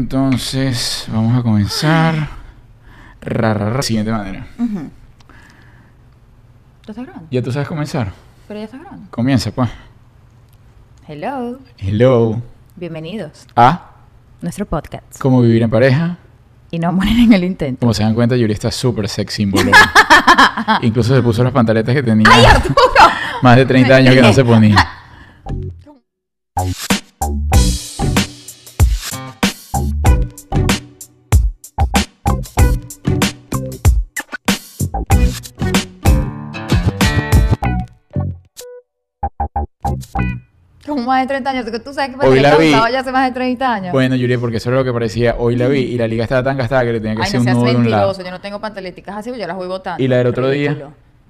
entonces vamos a comenzar. Ra, ra, ra, siguiente manera. Ujú. ¿Tú estás grabando? ¿Ya tú sabes comenzar? Pero ya estás grabando. Comienza, pues. Hello. Hello. Bienvenidos A. nuestro podcast. ¿Cómo vivir en pareja? Y no mueren en el intento. Como se dan cuenta, Yuri está súper sexy en bolero. Incluso se puso las pantaletas que tenía ¡Ay, Arturo! más de 30 años que no se ponía. Como más de 30 años. Tú sabes que Hoy la vi. ya hace más de 30 años. Bueno, Yuri, porque eso era lo que parecía. Hoy la vi y la liga estaba tan gastada que le tenía que Ay, hacer no un seas nudo de un lado. mentiroso. Yo no tengo pantaleticas así, yo las voy botando. ¿Y la del otro día?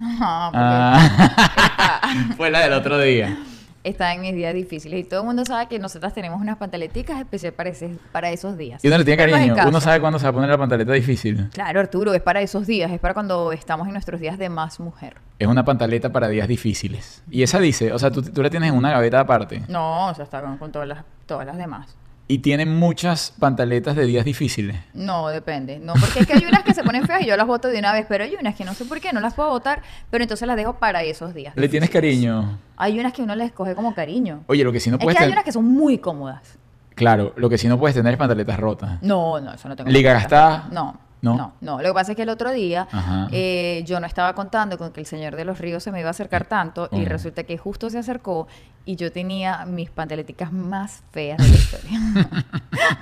Ajá, Ah. Fue la del otro día. Está en mis días difíciles. Y todo el mundo sabe que nosotras tenemos unas pantaleticas especiales para, ese- para esos días. Y uno le tiene cariño. Uno sabe cuándo se va a poner la pantaleta difícil. Claro, Arturo, es para esos días. Es para cuando estamos en nuestros días de más mujer. Es una pantaleta para días difíciles. Y esa dice, o sea, tú, tú la tienes en una gaveta aparte. No, o sea, está con, con todas, las, todas las demás. Y tiene muchas pantaletas de días difíciles. No, depende. No, porque es que hay unas que se ponen feas y yo las voto de una vez, pero hay unas que no sé por qué no las puedo votar, pero entonces las dejo para esos días. ¿Le tienes cariño? Hay unas que uno les coge como cariño. Oye, lo que sí no es puedes que hay unas que son muy cómodas. Claro, lo que sí no puedes tener es pantaletas rotas. No, no, eso no tengo. ¿Liga gastada? No. ¿No? No, no, Lo que pasa es que el otro día eh, yo no estaba contando con que el señor de los ríos se me iba a acercar tanto y Ujú. resulta que justo se acercó y yo tenía mis pantaleticas más feas de la historia.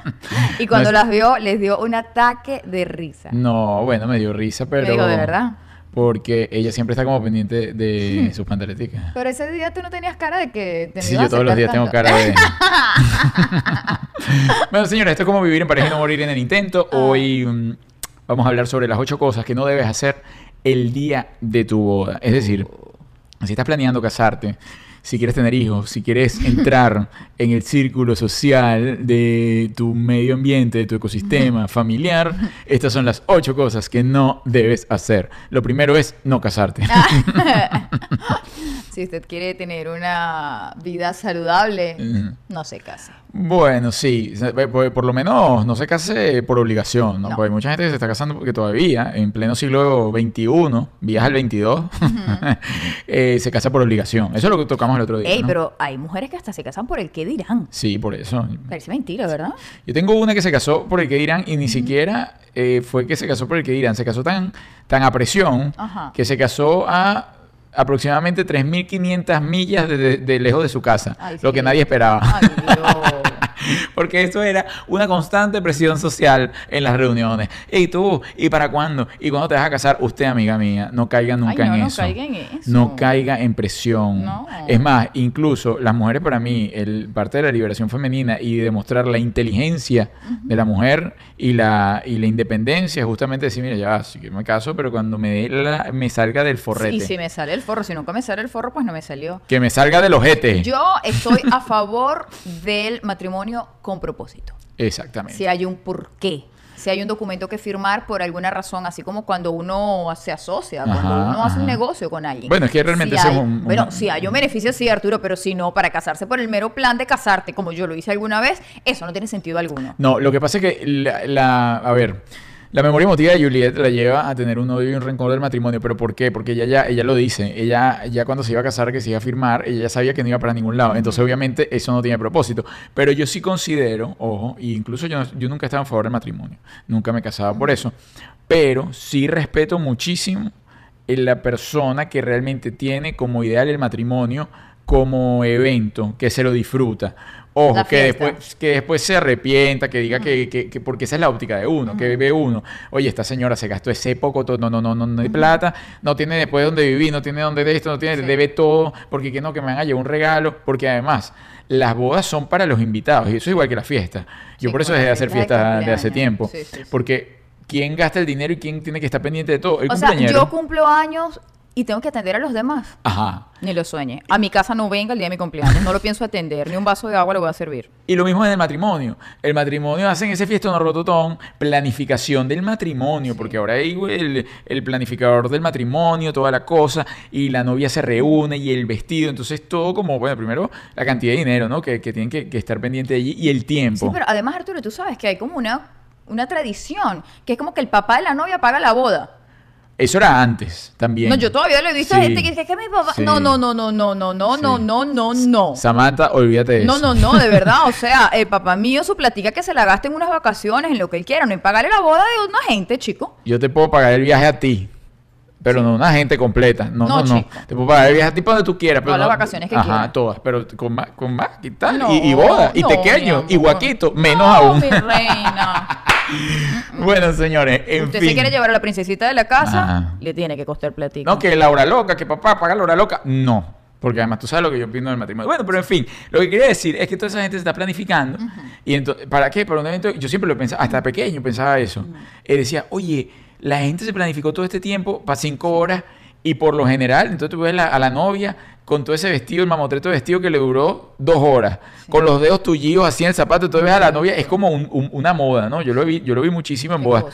y cuando No es- las vio, les dio un ataque de risa. No, bueno, me dio risa, pero... Digo, ¿de verdad? Porque ella siempre está como pendiente de sus pantaleticas. Pero ese día tú no tenías cara de que te Sí, yo todos los días tengo cara de... bueno, señores, esto es como vivir en pareja y no morir en el intento. Ah. Hoy mm, vamos a hablar sobre las ocho cosas que no debes hacer el día de tu boda. Es decir, si estás planeando casarte, si quieres tener hijos, si quieres entrar en el círculo social de tu medio ambiente, de tu ecosistema familiar, estas son las ocho cosas que no debes hacer. Lo primero es no casarte. si usted quiere tener una vida saludable, no se case. Bueno, sí, se- por, por lo menos no se case por obligación, ¿no? No. Porque hay mucha gente que se está casando porque todavía, en pleno siglo XXI, vías al 22, eh, se casa por obligación. Eso es lo que tocamos el otro día. Ey, ¿no? pero hay mujeres que hasta se casan por el que dirán. Sí, por eso. Parece mentira, ¿verdad? Yo tengo una que se casó por el que dirán y ni siquiera eh, fue que se casó por el que dirán, se casó tan, tan a presión que se casó a aproximadamente 3.500 millas de, de- de lejos de su casa, Ay, lo sí. que nadie esperaba. Ay, Dios. Porque esto era una constante presión social en las reuniones. ¿Y tú? ¿Y para cuándo? ¿Y cuándo te vas a casar? Usted, amiga mía, no caiga nunca Ay, no, en no eso. caiga en eso. No caiga en presión. No. Es más, incluso las mujeres para mí, el parte de la liberación femenina y demostrar la inteligencia de la mujer y la, y la independencia, justamente decir, mira, ya, sí que me caso, pero cuando me, dé la- me salga del forrete. Y si me sale el forro, si nunca me sale el forro, pues no me salió. Que me salga del ojete. Yo estoy a favor del matrimonio con propósito. Exactamente. Si hay un porqué. Si hay un documento que firmar por alguna razón, así como cuando uno se asocia, cuando Ajá, uno hace un negocio con alguien. Bueno, es que realmente Si ese es hay- un- Bueno, si hay un beneficio, sí, Arturo, pero si no, para casarse por el mero plan de casarte, como yo lo hice alguna vez, eso no tiene sentido alguno. No, lo que pasa es que la, la- a ver, la memoria emotiva de Juliet la lleva a tener un odio y un rencor del matrimonio, pero ¿por qué? Porque ella ya, ella lo dice, ella ya cuando se iba a casar, que se iba a firmar, ella ya sabía que no iba para ningún lado, entonces obviamente eso no tiene propósito, pero yo sí considero, ojo, e incluso yo, yo nunca estaba en favor del matrimonio, nunca me casaba por eso, pero sí respeto muchísimo en la persona que realmente tiene como ideal el matrimonio como evento, que se lo disfruta. Ojo, que después, que después se arrepienta, que diga que, que- que- porque esa es la óptica de uno, que ve uno, oye, esta señora se gastó ese poco, todo, no, no, no, no, no hay plata, no tiene después dónde vivir, no tiene dónde de esto, no tiene, Sí. debe todo, porque que no, que me van a llevar un regalo, porque además las bodas son para los invitados y eso es igual que la fiesta. Yo Sí, por eso dejé de las hacer fiestas de fiestas de hace tiempo, Sí, porque ¿quién gasta el dinero y quién tiene que estar pendiente de todo? El O sea, yo cumplo años y tengo que atender a los demás. Ajá. Ni lo sueñe. A mi casa no venga el día de mi cumpleaños. No lo pienso atender. Ni un vaso de agua le voy a servir. Y lo mismo en el matrimonio. El matrimonio hacen ese fiestón rototón, planificación del matrimonio, porque ahora hay el, el planificador del matrimonio, toda la cosa, y la novia se reúne y el vestido. Entonces todo como, bueno, primero la cantidad de dinero, ¿no? Que, que tienen que, que estar pendiente de allí y el tiempo. Sí, pero además, Arturo, tú sabes que hay como una, una tradición, que es como que el papá de la novia paga la boda. Eso era antes también. No, yo todavía lo he visto a gente que dice que mi papá... No, no, no, no, no, no, no, no, no, no, no. Samantha, olvídate de No, eso. no, no, de verdad. O sea, el papá mío su platica que se la gaste en unas vacaciones, en lo que él quiera, no en pagarle la boda de una gente, chico. Yo te puedo pagar el viaje a ti. Pero no una gente completa. No, No, no. Te puedo pagar el viaje a ti para donde tú quieras. Pero Todas las vacaciones que Ajá, quieras. todas. Pero con más, con más y tal. No, y, y boda. Y pequeño. Y guaquito. Menos No, aún. mi reina. bueno, señores. En Usted fin. se quiere llevar a la princesita de la casa, Ajá. le tiene que costar platica. No, que la hora loca, que papá paga la hora loca. No. Porque además tú sabes lo que yo opino del matrimonio. Bueno, pero en fin, lo que quería decir es que toda esa gente se está planificando. Y entonces, ¿para qué? Para un evento, yo siempre lo pensaba, hasta pequeño pensaba eso. Y decía, oye, la gente se planificó todo este tiempo para cinco horas y por lo general, entonces tú ves la- a la novia con todo ese vestido, el mamotreto vestido que le duró dos horas, con los dedos tullidos así en el zapato, entonces ves a la novia, es como un- un- una moda, ¿no? Yo lo vi, yo lo vi muchísimo en ¿Qué bodas.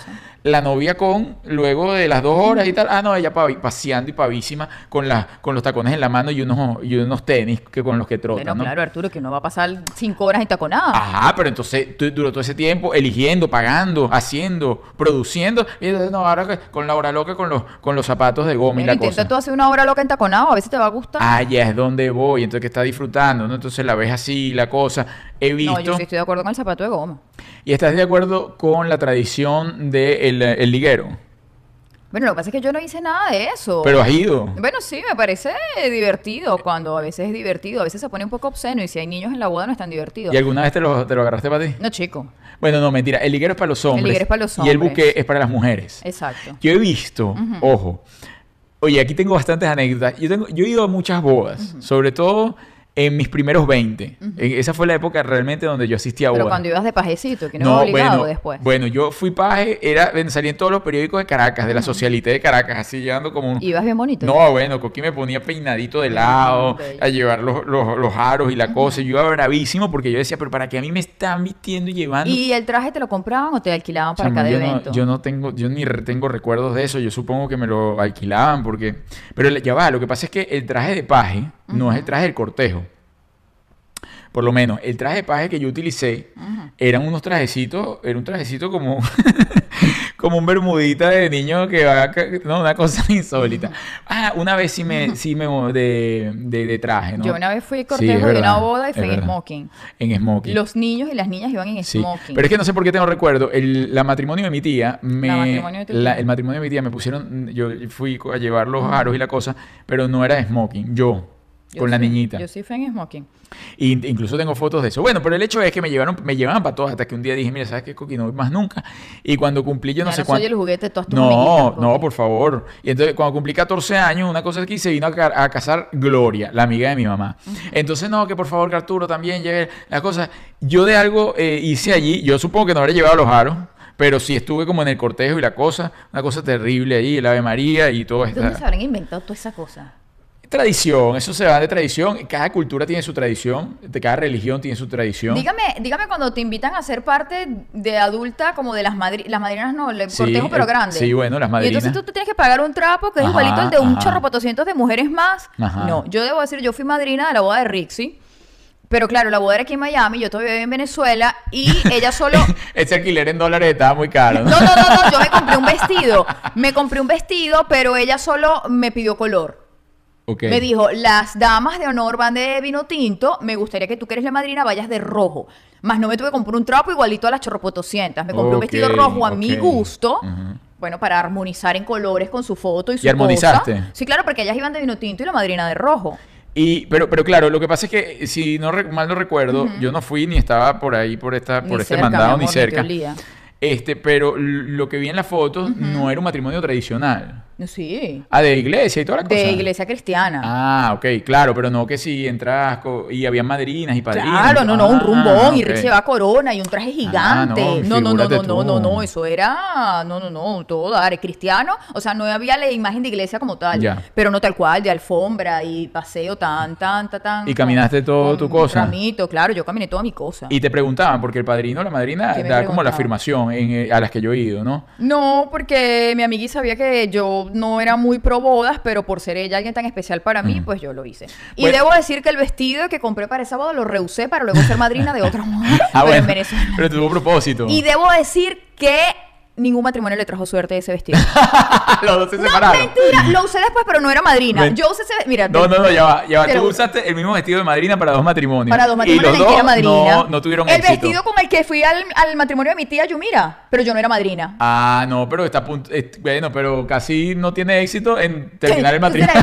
La novia con, luego de las dos horas y tal, ah, no, ella pa- paseando y pavísima con, la, con los tacones en la mano y unos, y unos tenis que con los que trota, Bueno, ¿no? claro, Arturo, que uno va a pasar cinco horas en taconada. Ajá, pero entonces tú- duró todo ese tiempo eligiendo, pagando, haciendo, produciendo. Y entonces, no, ahora que- con la hora loca con los, con los zapatos de goma y Bueno, la intenta cosa. tú hacer una hora loca en taconado, a veces te va a gustar. Ah, ya es donde voy, entonces que está disfrutando, ¿no? Entonces la ves así, la cosa. He visto. no, yo sí estoy de acuerdo con el zapato de goma. ¿Y estás de acuerdo con la tradición del el liguero? Bueno, lo que pasa es que yo no hice nada de eso. Pero has ido. Bueno, sí, me parece divertido cuando a veces es divertido, a veces se pone un poco obsceno y si hay niños en la boda no es tan divertido. ¿Y alguna vez te lo, te lo agarraste para ti? No, chico. Bueno, no, mentira. El liguero es para los hombres. liguero es para los Y el hombres. buque es para las mujeres. Exacto. Yo he visto, ojo, oye, aquí tengo bastantes anécdotas. Yo, tengo, yo he ido a muchas bodas, sobre todo en mis primeros 20. En- esa fue la época realmente donde yo asistí a Pero bodas. cuando ibas de pajecito, que no, es obligado bueno, después. bueno, yo fui paje, era, salí en todos los periódicos de Caracas, de la socialité de Caracas, así llevando como un... Ibas bien bonito. No, bueno, Coqui me ponía peinadito de lado, bello. a llevar los, los, los aros y la cosa. Yo iba bravísimo porque yo decía, pero ¿para qué a mí me están vistiendo y llevando? ¿Y el traje te lo compraban o te alquilaban para cada yo, evento? no, yo no tengo, yo ni tengo recuerdos de eso. Yo supongo que me lo alquilaban porque, pero ya va. Lo que pasa es que el traje de paje no es el traje del cortejo. Por lo menos, el traje de paje que yo utilicé eran unos trajecitos, era un trajecito como, como un bermudita de niño que va, no, una cosa insólita. Ah, una vez sí me, sí me de, de, de traje, ¿no? Yo una vez fui Sí, cortejo es de una boda y fui en smoking. En smoking. Los niños y las niñas iban en Sí, smoking. pero es que no sé por qué tengo recuerdo. El la matrimonio de mi tía, me, La matrimonio de tu la- tía. el matrimonio de mi tía me pusieron, yo fui a llevar los aros y la cosa, pero no era de smoking, yo, Yo con la niñita. Yo sí fui en smoking. Y incluso tengo fotos de eso. Bueno, pero el hecho es que me llevaron, me llevaban para todas hasta que un día dije, mira, ¿sabes qué, Coqui? No voy más nunca. Y cuando cumplí, yo no Ya sé no cuánto. soy el juguete de todas tus No, no, Coqui. por favor. Y entonces, cuando cumplí 14 años, una cosa aquí se vino a, ca- a casar Gloria, la amiga de mi mamá. Entonces, no, que por favor, que Arturo también lleve la cosa. Yo de algo eh, hice allí, yo supongo que no habré llevado los aros, pero sí estuve como en el cortejo y la cosa, una cosa terrible ahí, el Ave María y todo esto. ¿Dónde se habrán inventado toda esa cosa? Tradición, eso se va de tradición. Cada cultura tiene su tradición, de cada religión tiene su tradición. Dígame, dígame cuando te invitan a ser parte de adulta, como de las madrinas, las madrinas no, el Sí, cortejo pero eh, grande. sí, bueno, las Y madrinas. entonces tú te tienes que pagar un trapo que es Ajá, igualito al de un chorro de mujeres más. Ajá. No, yo debo decir, yo fui madrina de la boda de Rixie. Pero claro, la boda era aquí en Miami, yo todavía vivía en Venezuela y ella solo... Ese alquiler en dólares estaba muy caro. ¿no? No, no, no, no, yo me compré un vestido. Me compré un vestido, pero ella solo me pidió color. Ok. Me dijo, las damas de honor van de vino tinto, me gustaría que tú que eres la madrina vayas de rojo. Más no me tuve que comprar un trapo igualito a las chorropotoscientas. Me compré un vestido rojo a mi gusto. Bueno, para armonizar en colores con su foto y su ¿Y armonizaste? cosa. Sí, claro, porque ellas iban de vino tinto y la madrina de rojo. Y, pero, pero claro, lo que pasa es que si no mal no recuerdo, yo no fui ni estaba por ahí por esta, Ni por este cerca, mandado ni amor, ni te cerca. Este, pero lo que vi en las fotos no era un matrimonio tradicional. Sí. Ah, de iglesia y toda la cosa. De iglesia cristiana. Ah, ok, claro, pero no que si entras y había madrinas y padrinos. Claro, no, no, un Ah, rumbón y. Rick se va a corona y un traje gigante. no, no, no, no, no, no, no, eso era, no, no, no, todo dar, cristiano, o sea, no había la imagen de iglesia como tal, Ya. pero no tal cual, de alfombra y paseo tan, tan, tan, tan. ¿Y caminaste todo tu cosa? Ramito, claro, yo caminé toda mi cosa. Y te preguntaban, porque el padrino o la madrina ¿Qué me da como la afirmación eh, a las que yo he ido, ¿no? No, porque mi amigui sabía que yo no era muy pro bodas, pero por ser ella alguien tan especial para mí, pues yo lo hice. Y Bueno. debo decir que el vestido que compré para esa boda lo rehusé para luego ser madrina de otra mujer, Ah, pero en bueno, Venezuela. pero tuvo propósito. Y debo decir que ningún matrimonio le trajo suerte ese vestido. Los dos se no, separaron. mentira. Lo usé después, pero no era madrina. Ven- Yo usé ese... Mira, No, no, no, ya va, ya va. Tú lo- usaste el mismo vestido de madrina para dos matrimonios. Para dos matrimonios y los en el que dos era madrina. No, no tuvieron El éxito. vestido con el que fui al, al matrimonio de mi tía Yumira, pero yo no era madrina. Ah, no, pero está punto. bueno, pero casi no tiene éxito en terminar el matrimonio.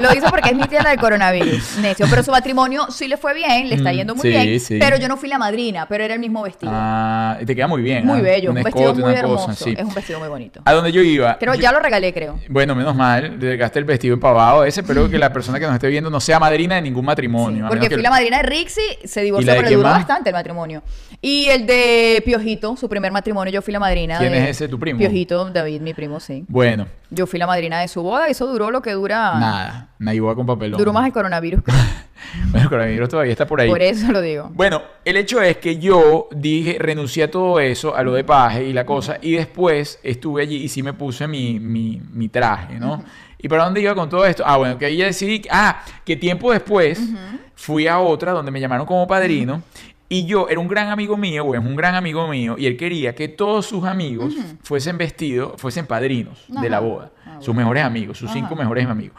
Lo hizo porque es mi tía la del coronavirus, necio. Pero su matrimonio sí le fue bien, le está Mm, yendo muy sí, bien. sí. Pero yo no fui la madrina, pero era el mismo vestido. Ah, y te queda muy bien. muy ah, bello, un vestido escote, muy hermoso. cosa, sí. Es un vestido muy bonito. A donde yo iba. Creo, yo- ya lo regalé, creo. Bueno, menos mal, gasté el vestido empavado ese, pero que la persona que nos esté viendo no sea madrina de ningún matrimonio. porque que- fui la madrina de Rixi, se ¿Y divorció, pero duró más? bastante el matrimonio. Y el de Piojito, su primer matrimonio, yo fui la madrina. ¿Quién de- es ese, tu primo? Piojito, David, mi primo, sí. Bueno, Yo fui la madrina de su boda y eso duró lo que dura. nada, una igual con papelón. Duró más el coronavirus. Bueno, el coronavirus todavía está por ahí. Por eso lo digo. Bueno, el hecho es que yo dije, renuncié a todo eso, a lo de paje y la cosa, y después estuve allí y sí me puse mi, mi, mi traje, ¿no? ¿Y para dónde iba con todo esto? Ah, bueno, que ahí ya decidí, ah, que tiempo después fui a otra donde me llamaron como padrino. Y yo era un gran amigo mío, o es un gran amigo mío, y él quería que todos sus amigos fuesen vestidos, fuesen padrinos de la Ajá. boda. Ah, sus bueno. mejores amigos, sus cinco Ajá. mejores amigos.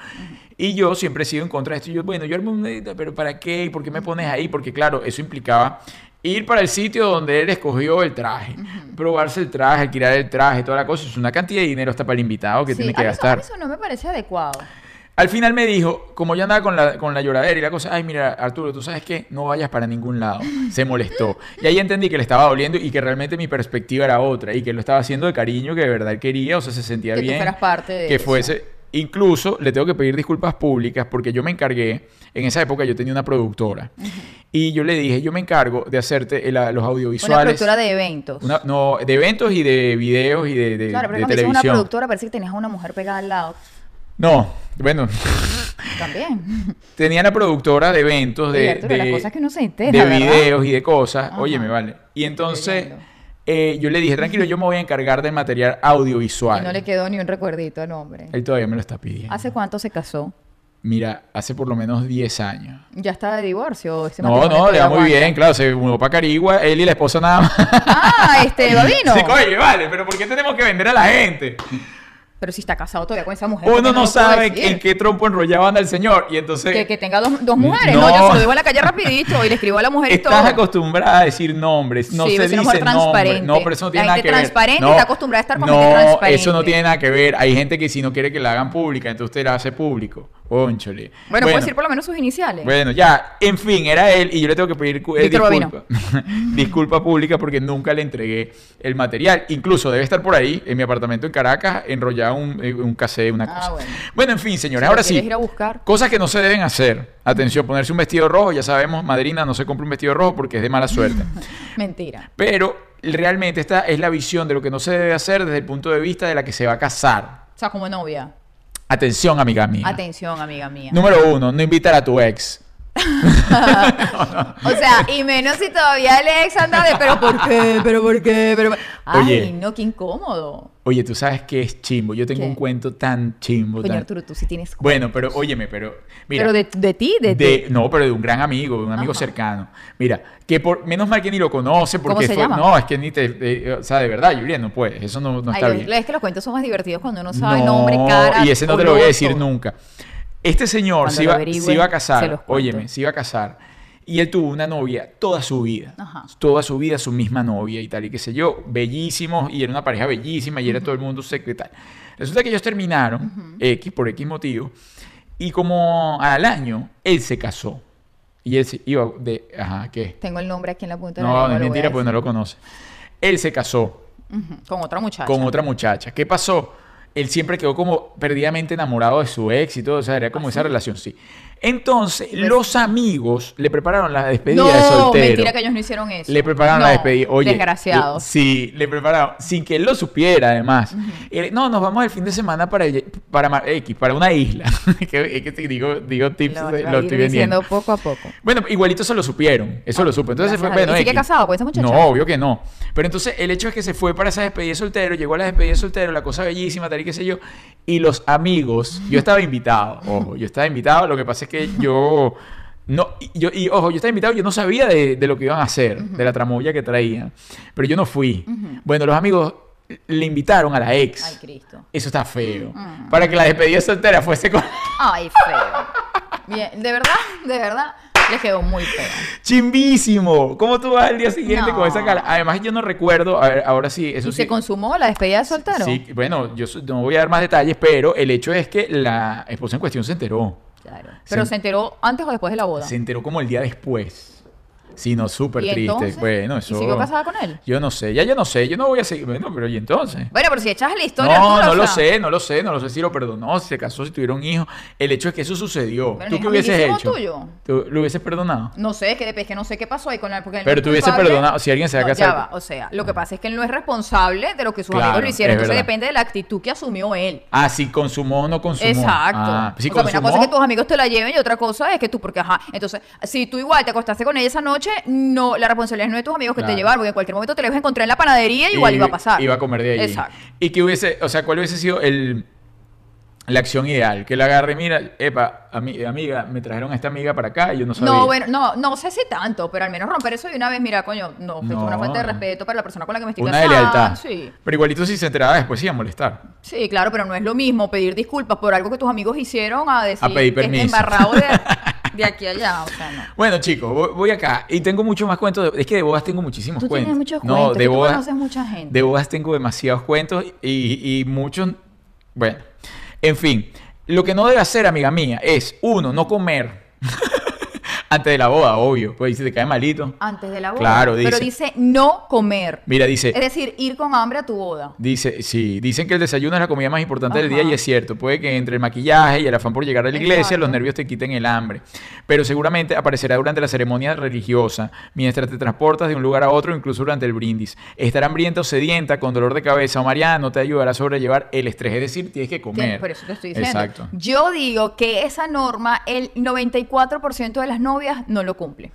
Y yo siempre he sido en contra de esto. Yo, bueno, yo armé un... Pero ¿para qué? ¿Y por qué me pones ahí? Porque claro, eso implicaba ir para el sitio donde él escogió el traje. Probarse el traje, alquilar el traje, toda la cosa. Es una cantidad de dinero hasta para el invitado que Sí, tiene que a mí eso- gastar. a Eso, no me parece adecuado. Al final me dijo, como yo andaba con la, con la lloradera y la cosa, ay, mira, Arturo, tú sabes qué, no vayas para ningún lado. Se molestó. Y ahí entendí que le estaba doliendo y que realmente mi perspectiva era otra y que lo estaba haciendo de cariño, que de verdad quería, o sea, se sentía Que bien. fueras parte de que eso. fuese. Incluso le tengo que pedir disculpas públicas porque yo me encargué, en esa época yo tenía una productora y yo le dije, yo me encargo de hacerte el- los Una audiovisuales. productora de eventos. Una- no, de eventos y de videos y de, de, claro, pero de cuando dices una televisión. productora parece que tenías a una mujer pegada al lado. No, bueno, También. tenía la productora de eventos, de, Oye, Arturo, las de- cosas que uno se entera, de videos y de cosas. Ajá. Oye, me vale. Y entonces. Eh, yo le dije, tranquilo, yo me voy a encargar del material Y audiovisual. no le quedó ni un recuerdito al hombre. Él todavía me lo está pidiendo. ¿Hace cuánto se casó? Mira, hace por lo menos 10 años. ¿Ya está de divorcio? No, no, le va muy bien, claro, se mudó para Carigua, él y la esposa nada más. Ah, este, Babino. Sí, oye, vale, pero ¿por qué tenemos que vender a la gente? Pero si está casado todavía con esa mujer. ¿por qué Uno no sabe en qué trompo enrollado anda el señor y entonces... Que, que tenga dos, dos mujeres. No. No. yo se lo digo en la calle rapidito y le escribo a la mujer y todo. Estás acostumbrada a decir nombres, no Sí, se dice nombre. No, pero eso no La tiene nada que ver. transparente no, está acostumbrada a estar con gente transparente. eso no tiene nada que ver. Hay gente que si no quiere que la hagan pública, entonces usted la hace público. Ónchole. Bueno, puedo decir por lo menos sus iniciales. Bueno, ya, en fin, era él y yo le tengo que pedir eh, disculpa. disculpa pública porque nunca le entregué el material. Incluso debe estar por ahí, en mi apartamento en Caracas, enrollado un, eh, un cassette, una Ah, cosa. bueno. Bueno, en fin, señores, Si ahora sí. quieres ir a buscar. Cosas que no se deben hacer. Atención, ponerse un vestido rojo, ya sabemos, madrina, no se compra un vestido rojo porque es de mala suerte. Mentira. Pero realmente esta es la visión de lo que no se debe hacer desde el punto de vista de la que se va a casar. O sea, como novia. Atención, amiga mía. Atención, amiga mía. Número uno, no invitar a tu ex. O sea, y menos si todavía el ex anda de, pero ¿por qué? ¿Pero por qué? Pero... Ay, Oye. no, qué incómodo. Oye, tú sabes que es chimbo. Yo tengo ¿Qué? un cuento tan chimbo. Coño, tan- Arturo, tú sí tienes... Bueno, pero óyeme, pero. Mira, pero de, de ti, de, de- no, pero de un gran amigo, de un amigo Ajá. cercano. Mira, que por menos mal que ni lo conoce porque ¿Cómo se fue- llama? no, es que ni te, eh, o sea, de verdad, Julián, no puedes, eso no, no Ay, está bien. es que los cuentos son más divertidos cuando uno sabe No, nombre, cara. Y ese no te lo voy a decir nunca. Este señor se iba, se iba a casar, óyeme, se iba a casar. Y él tuvo una novia toda su vida. Ajá. Toda su vida, su misma novia y tal, y qué sé yo, bellísimos, y era una pareja bellísima, y era todo el mundo secretal. Resulta que ellos terminaron, X por X motivo, y como al año, él se casó. Y él se iba de. Ajá, ¿qué? Tengo el nombre aquí en la punta de la No, lengua, no es mentira, porque no lo conoce. Él se casó Ujú, Con otra muchacha. con otra muchacha. ¿Qué pasó? Él siempre quedó como perdidamente enamorado de su ex y todo, o sea, era como esa relación, sí. Entonces, los amigos le prepararon la despedida de No, soltero. mentira que ellos no hicieron eso. Le prepararon la despedida. Oye, Desgraciados. Sí, le prepararon. Sin que él lo supiera, además. Él, no, nos vamos el fin de semana para, para, X, para una isla. que, es que te digo, digo tips, Lo, de- a lo estoy vendiendo. poco a poco. Bueno, igualito se lo supieron. Eso lo supo. Entonces se fue. Bueno. ¿Y sigue X. casado con esa muchacha? No, obvio que no. Pero entonces el hecho es que se fue para esa despedida de soltero, llegó a la despedida de soltero, la cosa bellísima, tal y qué sé yo. Y los amigos, yo estaba invitado, ojo, yo estaba invitado. Lo que pasa es que yo. No, y yo, y ojo, yo estaba invitado, yo no sabía de, de lo que iban a hacer, de la tramoya que traían. Pero yo no fui. Bueno, los amigos le invitaron a la ex. Ay, Cristo. Eso está feo. Mm. Para que la despedida de soltera fuese con. Ay, feo. Bien, de verdad, de verdad, les quedó muy feo. ¡Chimbísimo! ¿Cómo tú vas al día siguiente No. con esa cara? Además, yo no recuerdo. A ver, ahora sí, eso ¿Y sí. se consumó la despedida de soltero? Sí, bueno, yo no voy a dar más detalles, pero el hecho es que la esposa en cuestión se enteró. Claro. Pero Se- se enteró antes o después de la boda. Se enteró como el día después. Sí, no, súper ¿Y triste. entonces? Bueno, ¿Y eso. siguió casada con él? Yo no sé, ya yo no sé, yo no voy a seguir. Bueno, pero ¿y entonces? Bueno, pero si echas la historia. No, Arturo, no o lo sea, sé, no lo sé, no lo sé si lo perdonó, si se casó, si tuvieron hijos. El hecho es que eso sucedió. Pero ¿Tú qué hubieses hecho? tuyo. ¿Tú lo hubieses perdonado? No sé, es que, es que no sé qué pasó ahí con él. Porque él Pero tú hubieses perdonado, si alguien se va a No, casar- ya va, o sea, lo que pasa es que él no es responsable de lo que sus Claro, amigos le hicieron. es Entonces verdad. depende de la actitud que asumió él. Ah, si consumó o no consumó. Exacto. Ah, si o sea, una cosa es que tus amigos te la lleven y otra cosa es que tú, porque ajá. Entonces, si tú igual te acostaste con ella esa noche, no, la responsabilidad no es de tus amigos que Claro. te llevaron, porque en cualquier momento te a encontrar en la panadería y igual iba a pasar. Iba a comer de ahí. Exacto. Y que hubiese, o sea, ¿cuál hubiese sido el, la acción ideal? Que la agarre, mira, epa, ami- amiga, me trajeron a esta amiga para acá y yo no sabía. No, bueno, no, no sé si tanto, pero al menos romper eso de una vez, mira, coño, no, esto es una No. falta de respeto para la persona con la que me estoy Una de casando. lealtad. Sí. Pero igualito si se enteraba después iba a molestar. Sí, claro, pero no es lo mismo pedir disculpas por algo que tus amigos hicieron a decir A pedir que permiso. embarrado de, de aquí a allá, o sea, no. Bueno, chicos, voy, voy acá y tengo muchos más cuentos. de- es que de bodas tengo muchísimos Tú cuentos. tienes muchos no, cuentos, de tú bodas, conoces mucha gente. De bodas tengo demasiados cuentos y, y muchos. Bueno, en fin. Lo que no debe hacer, amiga mía, es uno, no comer antes de la boda, obvio. Pues si te cae malito. Antes de la boda. Claro, dice. Pero dice no comer. Mira, dice. Es decir, ir con hambre a tu boda. Dice, sí, dicen que el desayuno es la comida más importante del día Ajá. y es cierto. Puede que entre el maquillaje y el afán por llegar a la iglesia, Exacto. los nervios te quiten el hambre. Pero seguramente aparecerá durante la ceremonia religiosa, mientras te transportas de un lugar a otro, incluso durante el brindis. Estar hambrienta o sedienta, con dolor de cabeza o mareada, no te ayudará a sobrellevar el estrés. Es decir, tienes que comer. Tienes- Por eso te estoy diciendo. Exacto. Yo digo que esa norma, el 94% de las novias no lo cumple.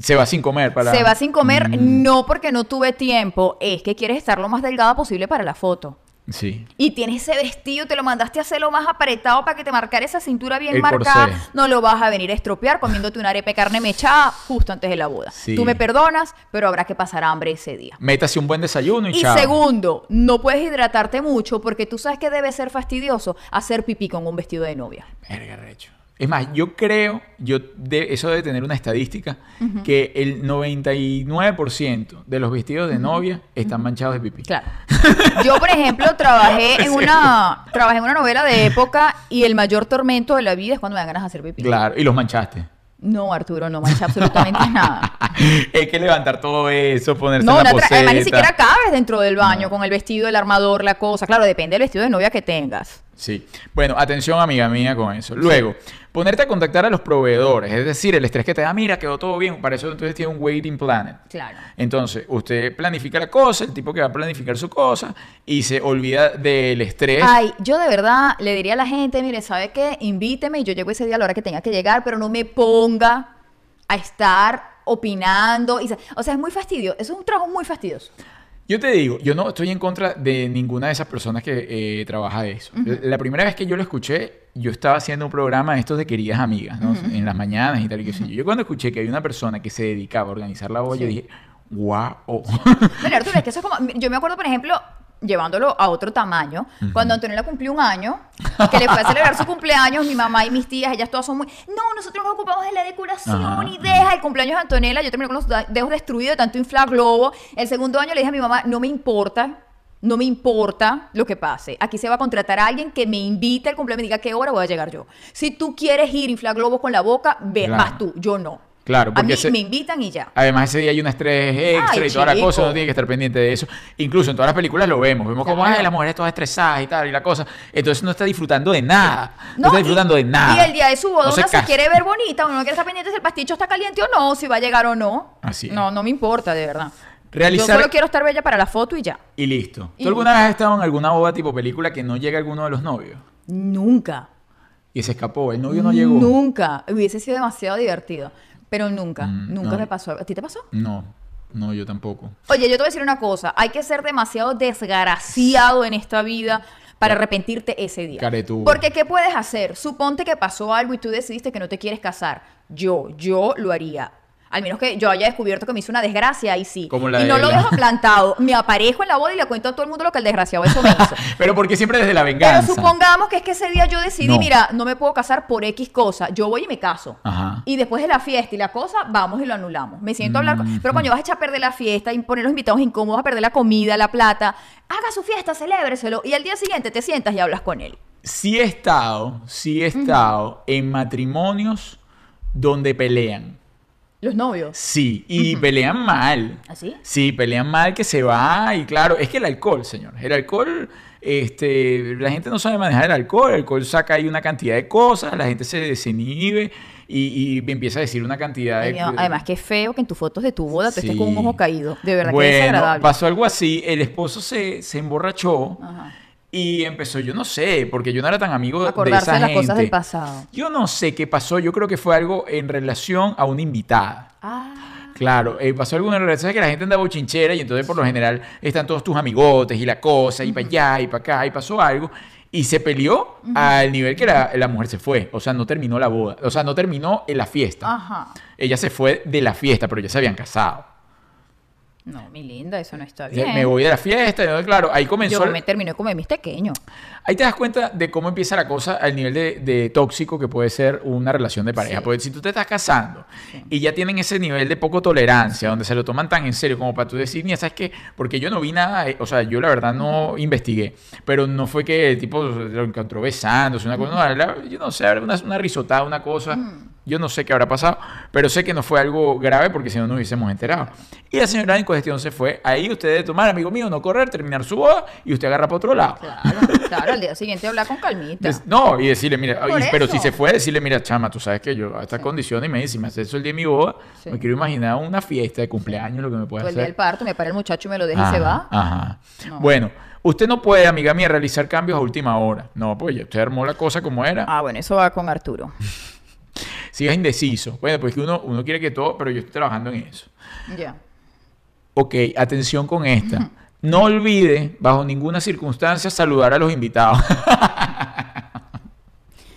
Se va sin comer para... Se va sin comer, Mm, no porque no tuve tiempo, es que quieres estar lo más delgada posible para la foto. Sí. Y tienes ese vestido, te lo mandaste a hacer lo más apretado para que te marcara esa cintura bien El marcada. corsé. No lo vas a venir a estropear comiéndote una arepa de carne mechada justo antes de la boda. Sí. Tú me perdonas, pero habrá que pasar hambre ese día. Métase un buen desayuno y, Y chao. segundo, no puedes hidratarte mucho porque tú sabes que debe ser fastidioso hacer pipí con un vestido de novia. Verga, recho. Es más, yo creo, yo de, eso debe tener una estadística, que el 99% de los vestidos de novia están manchados de pipí. Claro. Yo, por ejemplo, trabajé en una trabajé en una novela de época y el mayor tormento de la vida es cuando me dan ganas de hacer pipí. Claro, y los manchaste. No, Arturo, no mancha absolutamente nada. Hay que levantar todo eso, ponerse No, una además ni siquiera cabes dentro del baño con el vestido, el armador, la cosa. Claro, depende del vestido de novia que tengas. Sí. Bueno, atención, amiga mía, con eso. Luego, ponerte a contactar a los proveedores, es decir, el estrés que te da, mira, quedó todo bien, para eso entonces tiene un waiting planet. Claro. Entonces, usted planifica la cosa, el tipo que va a planificar su cosa, y se olvida del estrés. Ay, yo de verdad le diría a la gente, mire, ¿sabe qué? Invíteme y yo llego ese día a la hora que tenga que llegar, pero no me ponga a estar opinando. y o sea, es muy fastidioso. Eso es un trabajo muy fastidioso. Yo te digo, yo no estoy en contra de ninguna de esas personas que eh, trabaja de eso. La- La primera vez que yo lo escuché, yo estaba haciendo un programa de estos de queridas amigas, ¿no? En las mañanas y tal y qué sé yo. Yo cuando escuché que había una persona que se dedicaba a organizar la boda, yo dije, wow. Bueno, Arturo, es que eso es como. Yo me acuerdo, por ejemplo, llevándolo a otro tamaño, cuando Antonella cumplió un año, que le fue a celebrar su cumpleaños, mi mamá y mis tías, ellas todas son muy. No, nosotros nos ocupamos de la decoración Ajá, y deja el cumpleaños de Antonella. Yo terminé con los dedos destruidos de tanto inflar globo. El segundo año le dije a mi mamá, no me importa. No me importa lo que pase. Aquí se va a contratar a alguien que me invite al cumpleaños y me diga qué hora voy a llegar yo. Si tú quieres ir a inflar globos con la boca, ve, Claro. vas tú, yo no. Claro, A porque mí ese- me invitan y ya. Además, ese día hay un estrés extra Ay, y toda la chico. cosa, uno tiene que estar pendiente de eso. Incluso en todas las películas lo vemos. Vemos como, Claro. las mujeres todas estresadas y tal, y la cosa. Entonces no está disfrutando de nada. No, No, está y- disfrutando de nada. Y el día de su boda No se uno se quiere ver bonita, uno no quiere estar pendiente si el pasticho está caliente o no, si va a llegar o no. Así es. No, no me importa, de verdad. Realizar- Yo solo quiero estar bella para la foto y ya. Y listo. Y- ¿Tú alguna vez has estado en alguna boda tipo película que no llega alguno de los novios? Nunca. Y se escapó, el novio no llegó. Nunca. Hubiese sido demasiado divertido. Pero nunca. Mm, nunca no. me pasó. ¿A ti te pasó? No, no, yo tampoco. Oye, yo te voy a decir una cosa. Hay que ser demasiado desgraciado en esta vida para arrepentirte ese día. Caretudo. Porque ¿qué puedes hacer? Suponte que pasó algo y tú decidiste que no te quieres casar. Yo, yo lo haría. Al menos que yo haya descubierto que me hizo una desgracia, ahí sí. Como la y no de lo la- dejo plantado. Me aparejo en la boda y le cuento a todo el mundo lo que el desgraciado eso me hizo. Pero porque siempre desde la Pero venganza. supongamos que es que ese día yo decidí, No. mira, no me puedo casar por X cosa. Yo voy y me caso. Ajá. Y después de la fiesta y la cosa, vamos y lo anulamos. Me siento a hablar. con- Pero coño, vas a echar a perder la fiesta y poner los invitados incómodos, a perder la comida, la plata. Haga su fiesta, celébreselo. Y al día siguiente te sientas y hablas con él. Sí he estado, sí he estado en matrimonios donde pelean. Los novios. Sí, y pelean mal. ¿Así? Sí, pelean mal que se va y claro, es que el alcohol, señor, el alcohol, este, la gente no sabe manejar el alcohol, el alcohol saca ahí una cantidad de cosas, la gente se desinhibe y, y empieza a decir una cantidad de... Además, qué feo que en tus fotos de tu boda tú estés con un ojo caído. De verdad que es Bueno, desagradable. pasó algo así, el esposo se, se emborrachó Ajá. Y empezó, yo no sé, porque yo no era tan amigo de esa las gente. cosas del pasado. Yo no sé qué pasó, yo creo que fue algo en relación a una invitada. Ah. Claro, eh, pasó alguna relación que la gente anda bochinchera y entonces por lo general están todos tus amigotes y la cosa, y para allá y para acá, y pasó algo. Y se peleó al nivel que la, la mujer se fue. O sea, no terminó la boda. O sea, no terminó en la fiesta. Ajá. Ella se fue de la fiesta, pero ya se habían casado. No, mi linda, eso no está bien. Me voy de la fiesta. y, claro, ahí comenzó. Yo me terminé de comer mis pequeños. Ahí te das cuenta de cómo empieza la cosa al nivel de, de tóxico que puede ser una relación de pareja. Sí. Porque si tú te estás casando y ya tienen ese nivel de poco tolerancia, donde se lo toman tan en serio como para tú decir, mira, ¿sabes qué? Porque yo no vi nada, eh, o sea, yo la verdad no investigué, pero no fue que el tipo lo encontró besándose, una cosa, no, yo no sé, una, una risotada, una cosa. Yo no sé qué habrá pasado, pero sé que no fue algo grave porque si no nos hubiésemos enterado. Y la señora en cuestión se fue. Ahí usted debe tomar, amigo mío, no correr, terminar su boda y usted agarra para otro lado. Claro, claro, al día siguiente hablar con calmita. No, y decirle, mira, y- pero si se fue, decirle, mira, chama, tú sabes que yo a estas condiciones, y me dice, si me haces eso el día de mi boda, Sí. me quiero imaginar una fiesta de cumpleaños, lo que me puede Todo el día hacer. del parto, me para el muchacho y me lo deja y se Ajá, va. Ajá. No. Bueno, usted no puede, amiga mía, realizar cambios a última hora. No, pues ya usted armó la cosa como era. Ah, bueno, eso va con Arturo. Si es indeciso. Bueno, pues que uno, uno quiere que todo, pero yo estoy trabajando en eso. Ya. Ok, atención con esta. No olvide, bajo ninguna circunstancia, saludar a los invitados.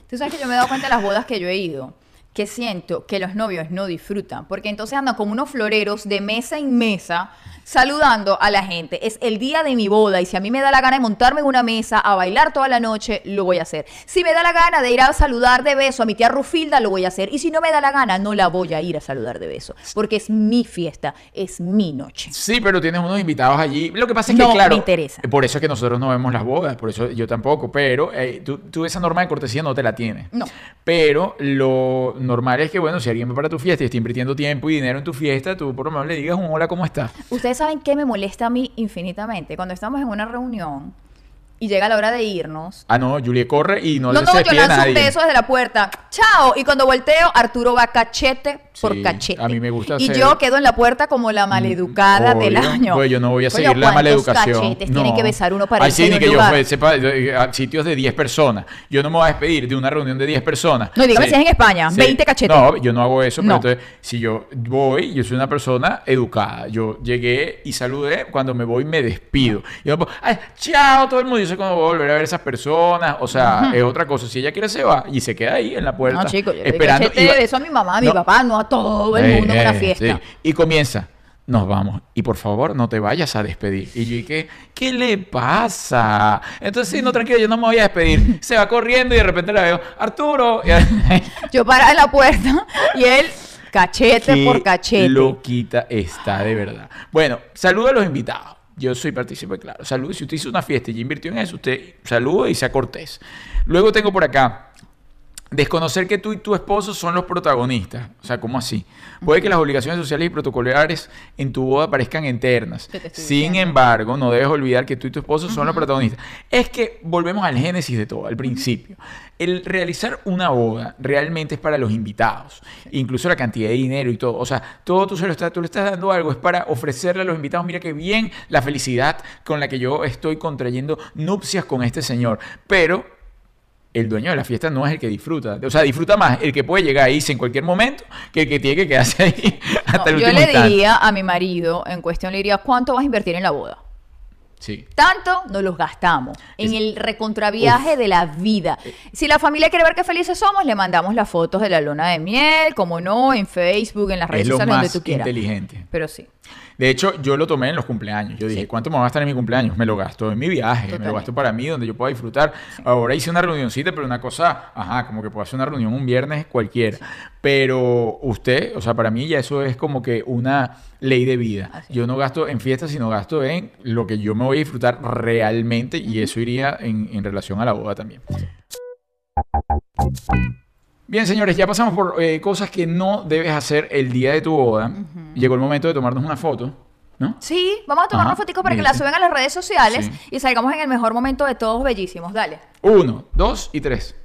Tú sabes que yo me he dado cuenta de las bodas que yo he ido, que siento que los novios no disfrutan, porque entonces andan como unos floreros de mesa en mesa saludando a la gente. Es el día de mi boda y si a mí me da la gana de montarme en una mesa a bailar toda la noche, lo voy a hacer. Si me da la gana de ir a saludar de beso a mi tía Rufilda, lo voy a hacer. Y si no me da la gana, no la voy a ir a saludar de beso, porque es mi fiesta, es mi noche. Sí, pero tienes unos invitados allí. Lo que pasa es No que, claro. me interesa. Por eso es que nosotros no vemos las bodas, por eso yo tampoco. Pero eh, tú, tú esa norma de cortesía no te la tienes. No. Pero lo normal es que, bueno, si alguien va para tu fiesta y está invirtiendo tiempo y dinero en tu fiesta, tú por lo menos le digas un hola, ¿cómo estás? Ustedes saben qué me molesta a mí infinitamente. Cuando estamos en una reunión y llega la hora de irnos. Ah, no, Julie corre y no, No, le no, se yo lanzo un nadie. beso desde la puerta. ¡Chao! Y cuando volteo, Arturo va cachete por Sí, cachete. a mí me gusta Y hacer- yo quedo en la puerta como la maleducada del año. Pues yo no voy a seguir la ¿cuántos maleducación. cachetes tiene que besar uno para sí, de ni un que yo lugar? fue- sepa eh, a sitios de 10 personas. Yo no me voy a despedir de una reunión de 10 personas. No, dígame Sí. si es en España, 20 cachetes. No, yo no hago eso, pero No. entonces, si yo voy, yo soy una persona educada. Yo llegué y saludé, cuando me voy me despido. Yo, ay, chao, todo el mundo. Sé cuándo voy a volver a ver a esas personas. O sea, es otra cosa. Si ella quiere, se va y se queda ahí en la puerta. No, chicos, yo esperando. beso a mi mamá, a mi No. papá, no a todo el mundo en eh, fiesta. sí. Y comienza. Nos vamos. Y por favor, no te vayas a despedir. Y yo dije, ¿qué le pasa? Entonces, sí, no, tranquilo, yo no me voy a despedir. Se va corriendo y de repente la veo, Arturo. Yo parada en la puerta y él cachete por cachete. loquita está, de verdad. Bueno, saludo a los invitados. Yo soy partícipe, claro. Saludo. Si usted hizo una fiesta y invirtió en eso, usted salude y sea cortés. Luego tengo por acá. Desconocer que tú y tu esposo son los protagonistas. O sea, ¿cómo así? Puede que las obligaciones sociales y protocolares en tu boda parezcan eternas. ¿Qué te estoy Sin embargo, no debes olvidar que tú y tu esposo son los protagonistas. Es que volvemos al génesis de todo, al principio. El realizar una boda realmente es para los invitados. Incluso la cantidad de dinero y todo. O sea, todo tú, se lo estás, tú le estás dando algo. Es para ofrecerle a los invitados, mira qué bien la felicidad con la que yo estoy contrayendo nupcias con este señor. Pero el dueño de la fiesta no es el que disfruta. O sea, disfruta más el que puede llegar a irse en cualquier momento que el que tiene que quedarse ahí hasta No, el yo último le instante. diría a mi marido en cuestión, le diría, ¿cuánto vas a invertir en la boda? Sí. Tanto nos los gastamos en Es- el recontraviaje de la vida. Si la familia quiere ver qué felices somos, le mandamos las fotos de la luna de miel, como no, en Facebook, en las redes sociales, donde tú quieras. inteligente. Pero sí. De hecho, yo lo tomé en los cumpleaños. Yo dije, Sí. ¿cuánto me va a gastar en mi cumpleaños? Me lo gasto en mi viaje, me lo gasto para mí, donde yo pueda disfrutar. Ahora hice una reunioncita, pero una cosa, ajá, como que puedo hacer una reunión un viernes cualquiera. Pero usted, o sea, para mí ya eso es como que una ley de vida. Así Yo no gasto en fiestas, sino gasto en lo que yo me voy a disfrutar realmente y eso iría en, en relación a la boda también. Bien, señores, ya pasamos por eh, cosas que no debes hacer el día de tu boda. Llegó el momento de tomarnos una foto, ¿no? Sí, vamos a tomar Ajá, una fotico para que la suban a las redes sociales Sí. y salgamos en el mejor momento de todos bellísimos. Dale. Uno, dos y tres.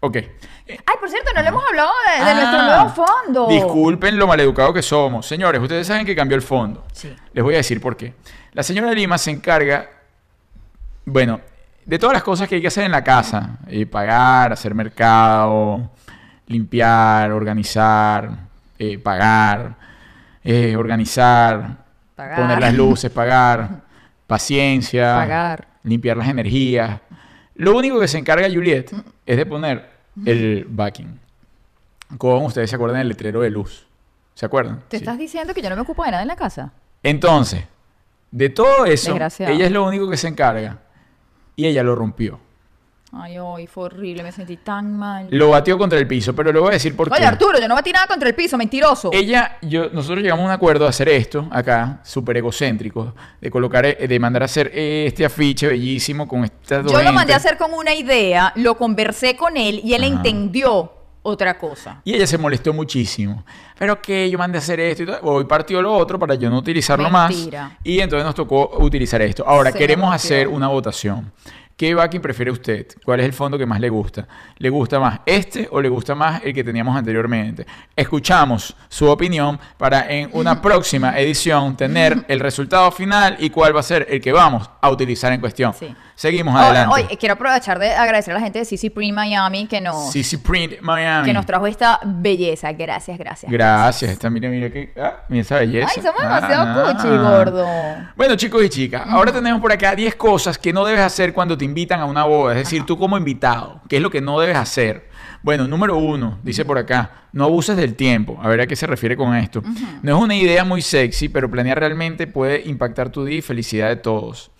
Ok. Ay, por cierto, no le hemos hablado de, de ah, nuestro nuevo fondo. Disculpen lo maleducado que somos. Señores, ustedes saben que cambió el fondo. Sí. Les voy a decir por qué. La señora Lima se encarga, bueno, de todas las cosas que hay que hacer en la casa. eh, pagar, hacer mercado, limpiar, organizar, eh, pagar, eh, organizar, Pagar. poner las luces, pagar, paciencia, Pagar. limpiar las energías. Lo único que se encarga Juliet es de poner el backing. Como ustedes se acuerdan del letrero de luz. ¿Se acuerdan? ¿Te Sí. estás diciendo que yo no me ocupo de nada en la casa? Entonces, de todo eso, ella es lo único que se encarga. Y ella lo rompió. Ay, hoy fue horrible, me sentí tan mal. Lo batió contra el piso, pero le voy a decir por Oye, qué. Arturo, yo no batí nada contra el piso, mentiroso. Ella, yo, nosotros llegamos a un acuerdo de hacer esto acá, súper egocéntrico, de colocar, eh, de mandar a hacer este afiche bellísimo con estas dos Yo lo mandé a hacer con una idea, lo conversé con él y él Ajá. entendió otra cosa. Y ella se molestó muchísimo. Pero que yo mandé a hacer esto y todo. Hoy partió lo otro para yo no utilizarlo Mentira. más. Y entonces nos tocó utilizar esto. Ahora, Se queremos hacer una votación. ¿Qué backing prefiere usted? ¿Cuál es el fondo que más le gusta? ¿Le gusta más este o le gusta más el que teníamos anteriormente? Escuchamos su opinión para en una próxima edición tener el resultado final y cuál va a ser el que vamos a utilizar en cuestión. Sí. Seguimos adelante. Oye, quiero aprovechar de agradecer a la gente de CC Print Miami que nos, CC Print Miami. que nos trajo esta belleza. Gracias, gracias. Gracias. Esta, mira, mira, que, ah, mira esa belleza. Ay, somos Ah, demasiado ah. cuchi, gordo. Bueno, chicos y chicas, ahora tenemos por acá 10 cosas que no debes hacer cuando te invitan a una boda. Es decir, tú como invitado, ¿qué es lo que no debes hacer? Bueno, número uno, dice por acá, no abuses del tiempo. A ver a qué se refiere con esto. No es una idea muy sexy, pero planear realmente puede impactar tu día y felicidad de todos.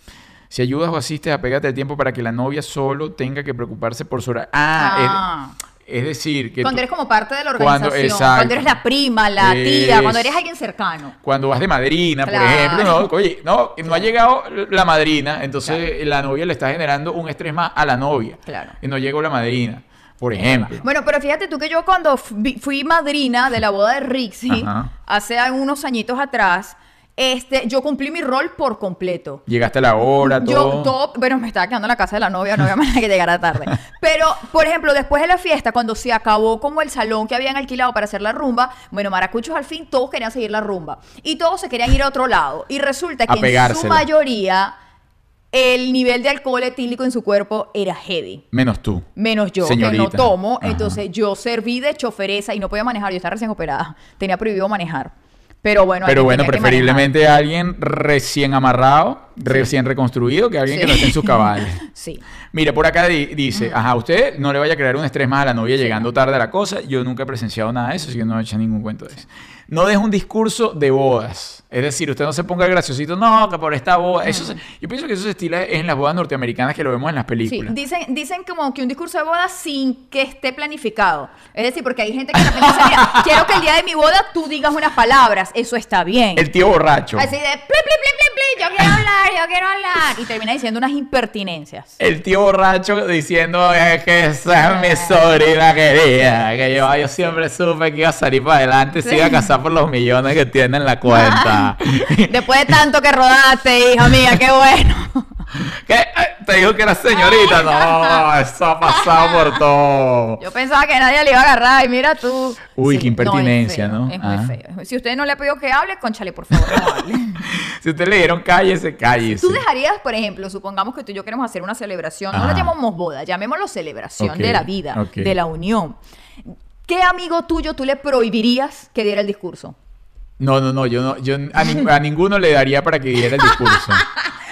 Si ayudas o asistes, apégate al tiempo para que la novia solo tenga que preocuparse por su hora. Ah, Ah. es, es decir, que Cuando eres como parte de la Cuando- organización. exacto. Cuando eres la prima, la tía, Es- cuando eres alguien cercano. Cuando vas de madrina, Claro. por ejemplo, no, oye, no, no ha llegado la madrina, entonces la novia le está generando un estrés más a la novia. Claro. Y no llegó la madrina, por ejemplo. Bueno, pero fíjate tú que yo cuando fui, madrina de la boda de Rixie, Ajá. hace unos añitos atrás, este, yo cumplí mi rol por completo. Llegaste a la hora, Yo, todo. bueno, me estaba quedando en la casa de la novia, no había manera que llegara tarde. Pero, por ejemplo, después de la fiesta, cuando se acabó como el salón que habían alquilado para hacer la rumba, bueno, maracuchos al fin, todos querían seguir la rumba. Y todos se querían ir a otro lado. Y resulta que en su mayoría, el nivel de alcohol etílico en su cuerpo era heavy. Menos tú. Menos yo, que Señorita. no tomo. Ajá. Entonces yo serví de choferesa y no podía manejar. Yo estaba recién operada. Tenía prohibido manejar. Pero bueno, Pero bueno, preferiblemente alguien recién amarrado, recién reconstruido, que alguien que no esté en sus manejar. Sí. Mira, por acá di- dice, ajá, usted no le vaya a crear un estrés más a la novia llegando tarde a la cosa. Yo nunca he presenciado nada de eso, así que no he hecho ningún cuento de eso. No deje un discurso de bodas. Es decir, usted no se ponga graciosito, no, que por esta boda. Eso se- yo pienso que eso se estila en las bodas norteamericanas que lo vemos en las Sí, películas. dicen, dicen como que un discurso de boda sin que esté planificado. Es decir, porque hay gente que de repente mira, quiero que el día de mi boda tú digas unas palabras. Eso está bien. El tío borracho. Así de, pli, pli, pli, pli, pli, yo quiero hablar yo quiero hablar. Y termina diciendo unas impertinencias. El tío borracho diciendo es que esa es mi sobrina querida. Que yo, yo siempre supe que iba a salir para adelante se iba a casar por los millones que tiene en la cuenta. Después de tanto que rodaste, hija mía, qué bueno. ¿Qué? Te dijo que era señorita. No, eso ha pasado por todo. Yo pensaba que nadie le iba a agarrar y mira tú. Uy, qué impertinencia, es feo, ¿no? Es muy Ah. feo. Si usted no le ha pedido que hable, conchale, por favor, no hable. Si usted le dieron cállese, cállese. Tú dejarías, por ejemplo, supongamos que tú y yo queremos hacer una celebración, no la Ajá. llamamos boda, llamémoslo celebración de la vida, de la unión. ¿Qué amigo tuyo tú le prohibirías que diera el discurso? No, no, no, yo no, yo a, nin- a ninguno le daría para que diera el discurso.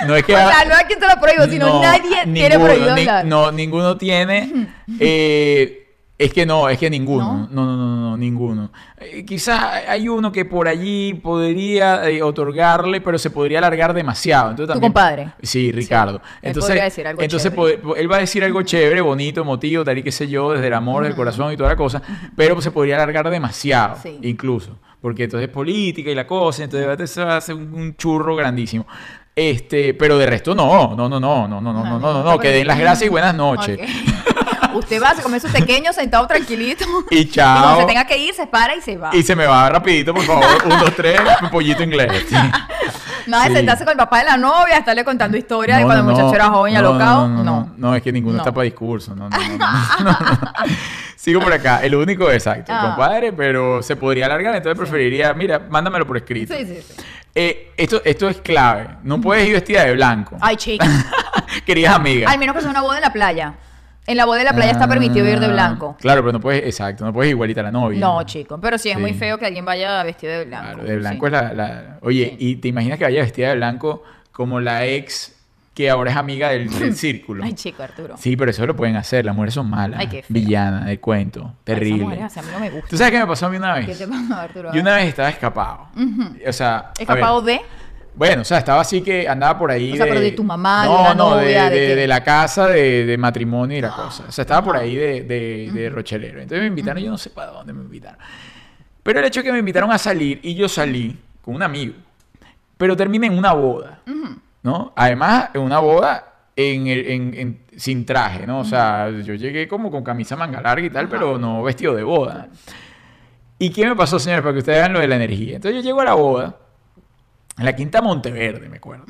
No es que O sea, no es quien te lo prohíbo, sino No, nadie tiene ninguno, prohibido ni- hablar. no, ninguno tiene. eh, es que no, es que ninguno. ¿No? No, no, no, no, ninguno. Eh, quizás hay uno que por allí podría eh, otorgarle, pero se podría alargar demasiado. Entonces, ¿Tu también- compadre? Sí, Ricardo. él entonces, decir algo entonces él va a decir algo chévere, bonito, emotivo, tal y qué sé yo, desde el amor, del corazón y toda la cosa, pero se podría alargar demasiado, Sí. incluso. Porque entonces es política y la cosa, entonces se va a hacer un, un churro grandísimo. Este, pero de resto no, no, no, no, no, no, no, no, no, no, no, que den las gracias y buenas noches. Usted va, se come su pequeño sentado tranquilito. Y Y chao. cuando se tenga que ir, se para y se va. Y se me va rapidito, por favor. Un, dos, tres, un pollito inglés. Sí. Nada de Sí. sentarse con el papá de la novia, estarle contando historias de cuando no, el muchacho no. era joven y alocado. No, no, es que ninguno No. está para discurso. No, no. Sigo por acá. El único exacto, Ah. compadre, pero se podría alargar, entonces preferiría, mira, mándamelo por escrito. Sí, sí, sí. Eh, esto, esto es clave. No puedes ir vestida de blanco. Ay, chica. Queridas amigas. Al menos que sea una boda en la playa. En la boda en la playa está permitido ir de Ah, blanco. Claro, pero no puedes, exacto, no puedes igualita a la novia. No, chico. Pero sí es Sí. muy feo que alguien vaya vestido de blanco. Claro, de blanco Sí. es la, la- Oye, Sí. y te imaginas que vaya vestida de blanco como la ex que ahora es amiga del, del círculo. Ay, chico, Arturo. Sí, pero eso lo pueden hacer. Las mujeres son malas. Ay, qué feo. Villanas del cuento. Ay, esas Terrible. mujeres a mí no me gustan. ¿Tú sabes qué me pasó a mí una ¿Qué vez? te pasa, Arturo? Yo una vez estaba escapado. O sea, ¿Escapado de? Bueno, o sea, estaba así que andaba por ahí. O sea, pero de tu mamá, de no, la no, novia, de, ¿de de- de la casa de, de matrimonio y la cosa. O sea, estaba por ahí de, de, de Rochelero. Entonces me invitaron, yo no sé para dónde me invitaron. Pero el hecho de que me invitaron a salir y yo salí con un amigo, pero terminé en una boda, ¿no? Además, en una boda en- en- sin traje, ¿no? O sea, yo llegué como con camisa manga larga y tal, pero no vestido de boda. ¿Y qué me pasó, señores? Para que ustedes vean lo de la energía. Entonces yo llego a la boda, en la Quinta Monteverde, me acuerdo.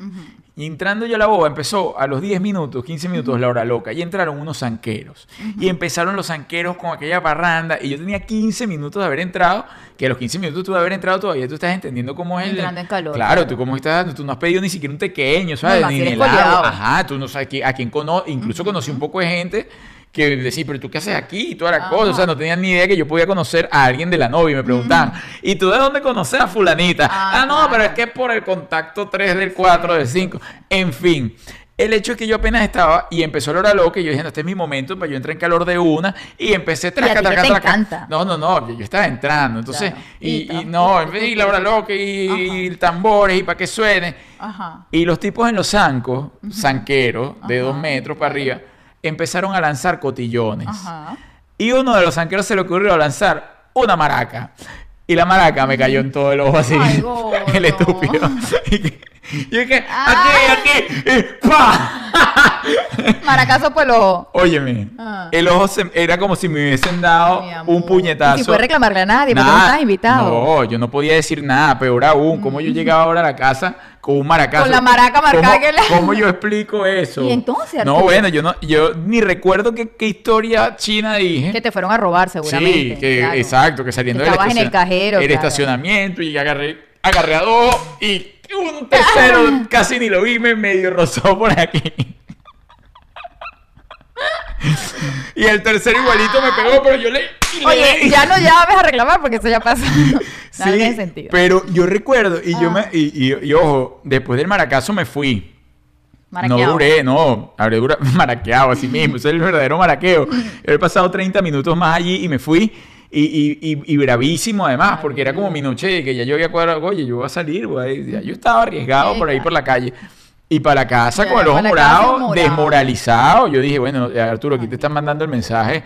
Y entrando yo a la boda, empezó a los 10 minutos, 15 minutos la hora loca, y entraron unos zanqueros. Y empezaron los zanqueros con aquella parranda, y yo tenía 15 minutos de haber entrado, que a los 15 minutos tú de haber entrado todavía tú estás entendiendo cómo es el... Entrando en calor. Claro, tú cómo estás, tú no has pedido ni siquiera un pequeño, ¿sabes? más ni helado. Ajá, tú no sabes qui- a quién conoce, incluso conocí un poco de gente que decía, pero tú qué haces aquí y toda la Ajá. cosa, o sea, no tenían ni idea que yo podía conocer a alguien de la novia y me preguntaban, ¿y tú de dónde conoces a fulanita? Ah, Ah, no, pero es que por el contacto 3 del 4 del 5, en fin. El hecho es que yo apenas estaba y empezó la hora loca y yo dije, no, este es mi momento, para yo entré en calor de una y empecé traca, traca, traca. encanta. No, no, no, yo, yo estaba entrando, entonces, Claro. y, Y y no, ir la hora loca y, y tambores y para que suene. Ajá. Y los tipos en los zancos, zanqueros, de dos metros para arriba, empezaron a lanzar cotillones. Ajá. Y uno de los zanqueros se le ocurrió lanzar una maraca. Y la maraca me cayó en todo el ojo así. Ay, el estúpido. Y que- yo dije, aquí, Ay. aquí, y ¡pa! Maracazo por el ojo. Óyeme, Ah. el ojo se- era como si me hubiesen dado un puñetazo. Y si puede reclamarle a nadie, porque no estás invitado. No, yo no podía decir nada, peor aún. ¿Cómo yo llegaba ahora a la casa con un maracazo? Con la maraca marcada ¿Cómo, que le- ¿Cómo yo explico eso? Y entonces, No, bueno, yo no, yo ni recuerdo qué, qué historia china dije. Que te fueron a robar, seguramente. Sí, que, claro. exacto, que saliendo Que del en el cajero, el claro. estacionamiento y agarré, agarré a dos y un tercero casi ni lo vi, me medio rozó por aquí. Y el tercero igualito me pegó, pero yo le... le- Oye, ya no llames a reclamar porque eso ya pasó. No Sí, tiene sentido. pero yo recuerdo y yo Ah. me y, y- y ojo, después del maracazo me fui. No Maraqueado. duré, no, habré durado maraqueado así mismo, ese es el verdadero maraqueo. He pasado 30 minutos más allí y me fui y, y, y, y bravísimo además, porque era como mi noche que ya yo había cuadrado, oye, yo voy a salir, güey. Yo estaba arriesgado por ahí por la calle. Y para casa Ya, con el ojo morado, morado. desmoralizado. Yo dije, bueno, eh, Arturo, aquí te están mandando el mensaje,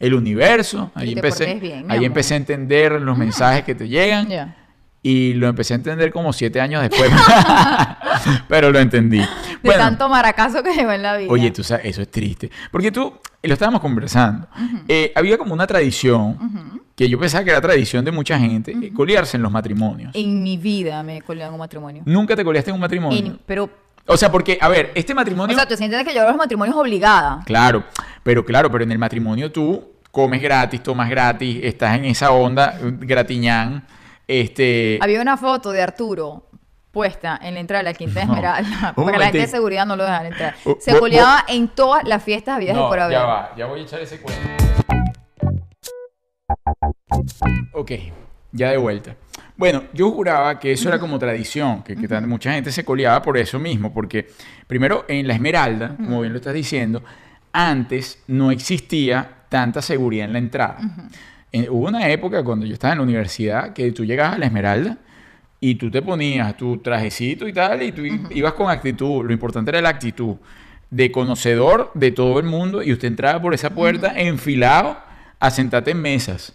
el universo. Ahí empecé, bien, ahí amor. empecé a entender los mensajes que te llegan. Ya. Y lo empecé a entender como siete años después. Pero lo entendí. De Bueno, tanto maracazo que llegó en la vida. Oye, tú sabes, eso es triste. Porque tú, lo estábamos conversando, eh, había como una tradición, que yo pensaba que era tradición de mucha gente, eh, colearse en los matrimonios. En mi vida me colé en un matrimonio. ¿Nunca te coleaste en un matrimonio? En- pero, O sea, porque, a ver, este matrimonio... o sea, tú sientes que yo los matrimonios obligada. Claro, pero claro, pero en el matrimonio tú comes gratis, tomas gratis, estás en esa onda, gratiñán, este... Había una foto de Arturo puesta en la entrada de la Quinta No. Esmeralda. Porque la gente de seguridad no lo dejan entrar. Uh, Se coleaba en todas las fiestas habidas y por haber. ya va, ya voy a echar ese cuento. Ok, ya de vuelta. Bueno, yo juraba que eso era como tradición, que, que tan- mucha gente se coleaba por eso mismo, porque primero en la Esmeralda, como bien lo estás diciendo, antes no existía tanta seguridad en la entrada. En- hubo una época cuando yo estaba en la universidad que tú llegabas a la Esmeralda y tú te ponías tu trajecito y tal, y tú ibas con actitud. Lo importante era la actitud de conocedor de todo el mundo y usted entraba por esa puerta enfilado a sentarte en mesas.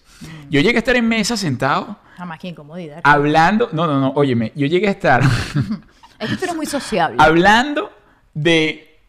Yo llegué a estar en mesas sentado Jamás que incomodidad. hablando, no, no, no, óyeme, yo llegué a estar Es que tú eres muy sociable. hablando de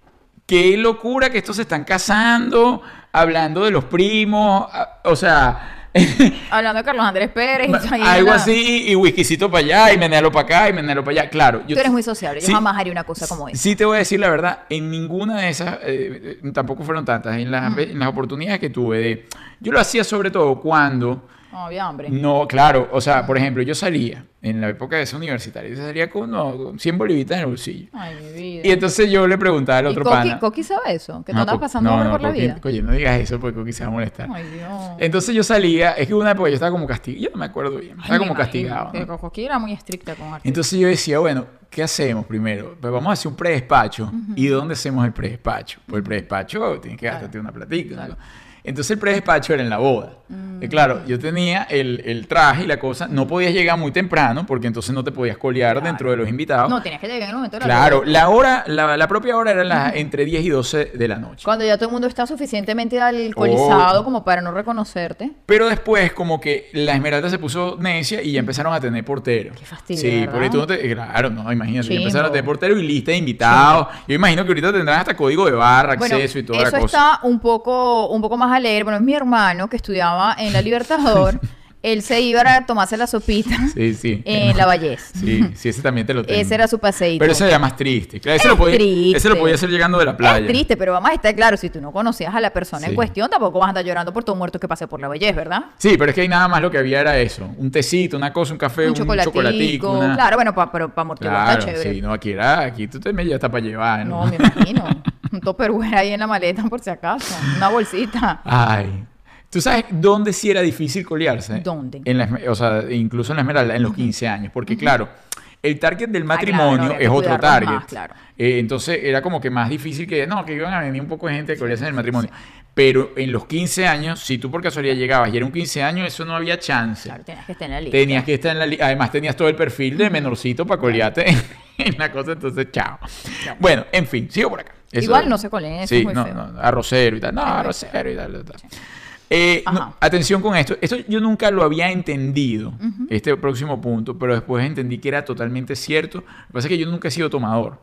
qué locura que estos se están casando, hablando de los primos, a- o sea, Hablando de Carlos Andrés Pérez. y algo así, y whiskycito para allá, y menealo para acá, y menealo para allá. Claro, yo Tú eres muy sociable. Yo Sí. jamás haría una cosa como esa. Sí te voy a decir la verdad, en ninguna de esas, eh, eh, tampoco fueron tantas, en las, en las oportunidades que tuve de... Yo lo hacía sobre todo cuando... No había hambre. No, claro, o sea, por ejemplo, yo salía en la época de esa universitaria, yo salía con, no, con 100 bolivitas en el bolsillo. Ay, mi vida. Y entonces yo le preguntaba al ¿Y otro Coqui, pana... Coqui sabe eso? Que tú No, Co- pasando hambre no, por la vida. Oye, no digas eso porque Coqui se va a molestar. Ay, Dios. Entonces yo salía, es que una época yo estaba como castigado, yo no me acuerdo bien, estaba como castigado. Coqui era muy estricta con. Entonces yo decía, bueno, ¿qué hacemos primero? Pues vamos a hacer un predespacho. ¿Y dónde hacemos el predespacho? Pues el predespacho tienes que gastarte una platica. Entonces el predespacho era en la boda. Mm. Y claro, yo tenía el, el traje y la cosa. No podías llegar muy temprano porque entonces no te podías colear dentro de los invitados. No, tenías que llegar en el momento de la claro, la hora, la, la propia hora era la, entre 10 y 12 de la noche. Cuando ya todo el mundo está suficientemente alcoholizado Oh. como para no reconocerte. Pero después, como que la Esmeralda se puso necia y ya empezaron a tener portero. Qué fastidio, Sí, ¿verdad? porque tú no te. Claro, no, imagínate. ya empezaron a tener portero y lista de invitados. Yo imagino que ahorita tendrán hasta código de barra, Bueno, acceso y toda eso la cosa. está un poco, un poco más alegre. Bueno, es mi hermano que estudiaba en la Libertador. Él se iba a tomarse la sopita Sí, sí. en la Vallés. Sí, sí, ese también te lo tengo. Ese era su paseíto. Pero ese era más triste. Claro, ese, Es lo podía, triste. ese lo podía hacer llegando de la playa. Es triste, pero vamos a estar claro, si tú no conocías a la persona en cuestión, tampoco vas a andar llorando por todo muerto que pase por la Vallés, ¿verdad? Sí, pero es que ahí nada más lo que había era eso. Un tecito, una cosa, un café, un, un chocolatico. chocolatico. una- Claro, bueno, pa- pero para amortiguar Claro, está chévere. sí, no, aquí era, aquí tú te me ya está para llevar, ¿no? No, me imagino. Un topperware ahí en la maleta por si acaso. Una bolsita. Ay. ¿Tú sabes dónde sí era difícil colearse? ¿Dónde? En la, o sea, incluso en la Esmeralda, en los 15 años. Porque, claro, el target del Ah, claro, matrimonio había que es otro target. más, claro. Eh, entonces era como que más difícil que, no, que iban a venir un poco de gente a colearse en el matrimonio. Pero en los 15 años, si tú por casualidad llegabas y era un 15 años, eso no había chance. Claro, tenías que estar en la lista. Tenías que estar en la li- Además, tenías todo el perfil de menorcito para colearte en, en la cosa, entonces, chao. Bueno, en fin, sigo por acá. Eso- Igual no se coleen, eso sí, es muy no, feo. no, arrocero y tal. No, arrocero y tal. y tal. Eh, no, atención con esto. Esto yo nunca lo había entendido, este próximo punto, pero después entendí que era totalmente cierto. Lo que pasa es que yo nunca he sido tomador.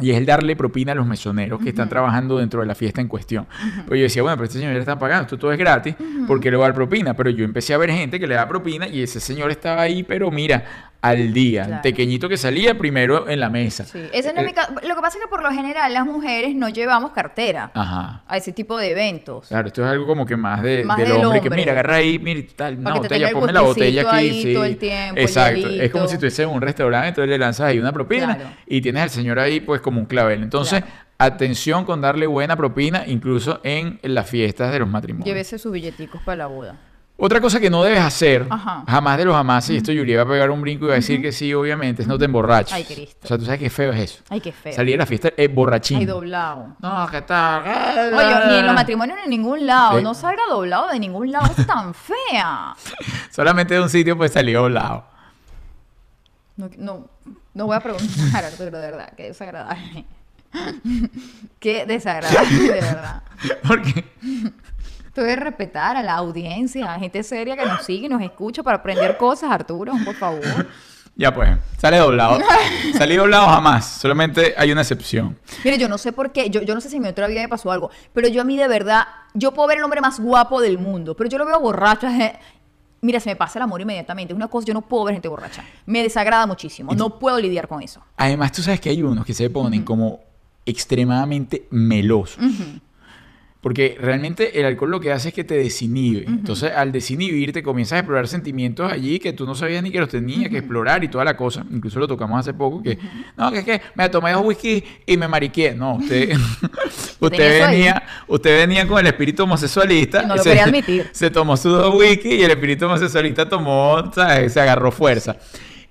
Y es el darle propina a los mesoneros que están trabajando dentro de la fiesta en cuestión. Pues yo decía, bueno, pero este señor ya está pagando, esto todo es gratis, ¿por qué le va a dar propina? Pero yo empecé a ver gente que le da propina y ese señor estaba ahí, pero mira, al día, Claro. pequeñito que salía primero en la mesa. Sí, ese no es mi Eh, Lo que pasa es que por lo general las mujeres no llevamos cartera Ajá. a ese tipo de eventos. Claro, esto es algo como que más, de, Más del, del hombre, que mira, agarra ahí, mira, tal, una botella, ponme la botella aquí, ahí sí. todo el tiempo, el Exacto, es como si estuviese en un restaurante, entonces le lanzas ahí una propina Claro. y tienes al señor ahí pues como un clavel. Entonces, Claro. atención con darle buena propina incluso en las fiestas de los matrimonios. Llévese sus billeticos para la boda. Otra cosa que no debes hacer, Ajá. jamás de los jamás, y esto Yuri va a pegar un brinco y va a decir que sí, obviamente, es no te emborraches. Ay, Cristo. O sea, tú sabes qué feo es eso. Ay, qué feo. Salir a la fiesta es borrachín. Ay, doblado. No, ¿qué tal? Oye, ni en los matrimonios ni en ningún lado. No salga doblado de ningún lado. Es tan fea. Solamente de un sitio pues salió doblado. No, no, no voy a preguntar, Arturo, de verdad. Qué desagradable. Qué desagradable, de verdad. Porque Tú debes respetar a la audiencia, a gente seria que nos sigue y nos escucha para aprender cosas, Arturo, por favor. Ya pues, sale doblado. Salí doblado jamás, solamente hay una excepción. Mire, yo no sé por qué, yo, yo no sé si en mi otra vida me pasó algo, pero yo a mí de verdad, yo puedo ver el hombre más guapo del mundo, pero yo lo veo borracho. Mira, se me pasa el amor inmediatamente. Es una cosa, yo no puedo ver gente borracha. Me desagrada muchísimo. No puedo lidiar con eso. Además, tú sabes que hay unos que se ponen como extremadamente melosos. Porque realmente el alcohol lo que hace es que te desinhibe. Entonces, al desinhibirte, comienzas a explorar sentimientos allí que tú no sabías ni que los tenías que explorar y toda la cosa. Incluso lo tocamos hace poco, que no, que es que me tomé dos whisky y me mariqué. No, usted, usted venía, usted venía con el espíritu homosexualista. Y no lo se- quería admitir. Se tomó sus dos whisky y el espíritu homosexualista tomó, ¿sabes? Se agarró fuerza.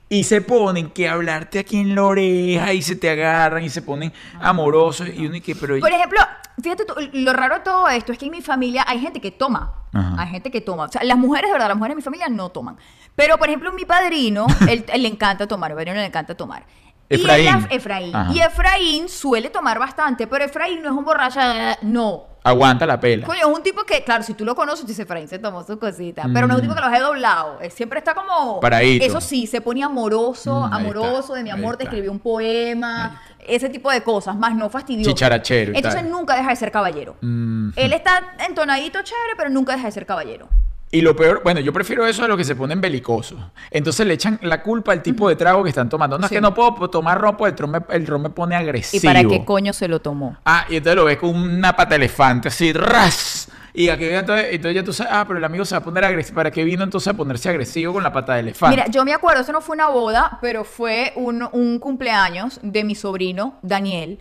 Y se ponen que hablarte aquí en la oreja y se te agarran y se ponen amorosos y uno y que, pero... Por ejemplo, fíjate tú, lo raro de todo esto es que en mi familia hay gente que toma. Ajá. Hay gente que toma. O sea, las mujeres, de verdad, las mujeres de mi familia no toman. Pero, por ejemplo, mi padrino, él, él le encanta tomar. A mi padrino le encanta tomar. Y Efraín. Y Efraín suele tomar bastante, pero Efraín no es un borracho. No. Aguanta la pela. Coño, es un tipo que, claro, si tú lo conoces, dices, Efraín se tomó su cosita. Pero no es un tipo que los he doblado. Él siempre está como. Paradito. Eso sí, se pone amoroso, Mm, amoroso, está, de mi amor, te está. escribió un poema. Ese tipo de cosas, más no fastidioso. Chicharachero Entonces tal. nunca deja de ser caballero. Mm. Él está entonadito chévere, pero nunca deja de ser caballero. Y lo peor, bueno, yo prefiero eso a los que se ponen belicosos. Entonces le echan la culpa al tipo de trago que están tomando. No Sí. es que no puedo tomar ron, porque el ron me, el ron me pone ¿Y agresivo. para qué coño se lo tomó? Ah, y entonces lo ves con una pata de elefante, así, ras. Y aquí, entonces, entonces ya tú sabes, ah, pero el amigo se va a poner agresivo. ¿Para qué vino entonces a ponerse agresivo con la pata de elefante? Mira, yo me acuerdo, eso no fue una boda, pero fue un, un cumpleaños de mi sobrino, Daniel.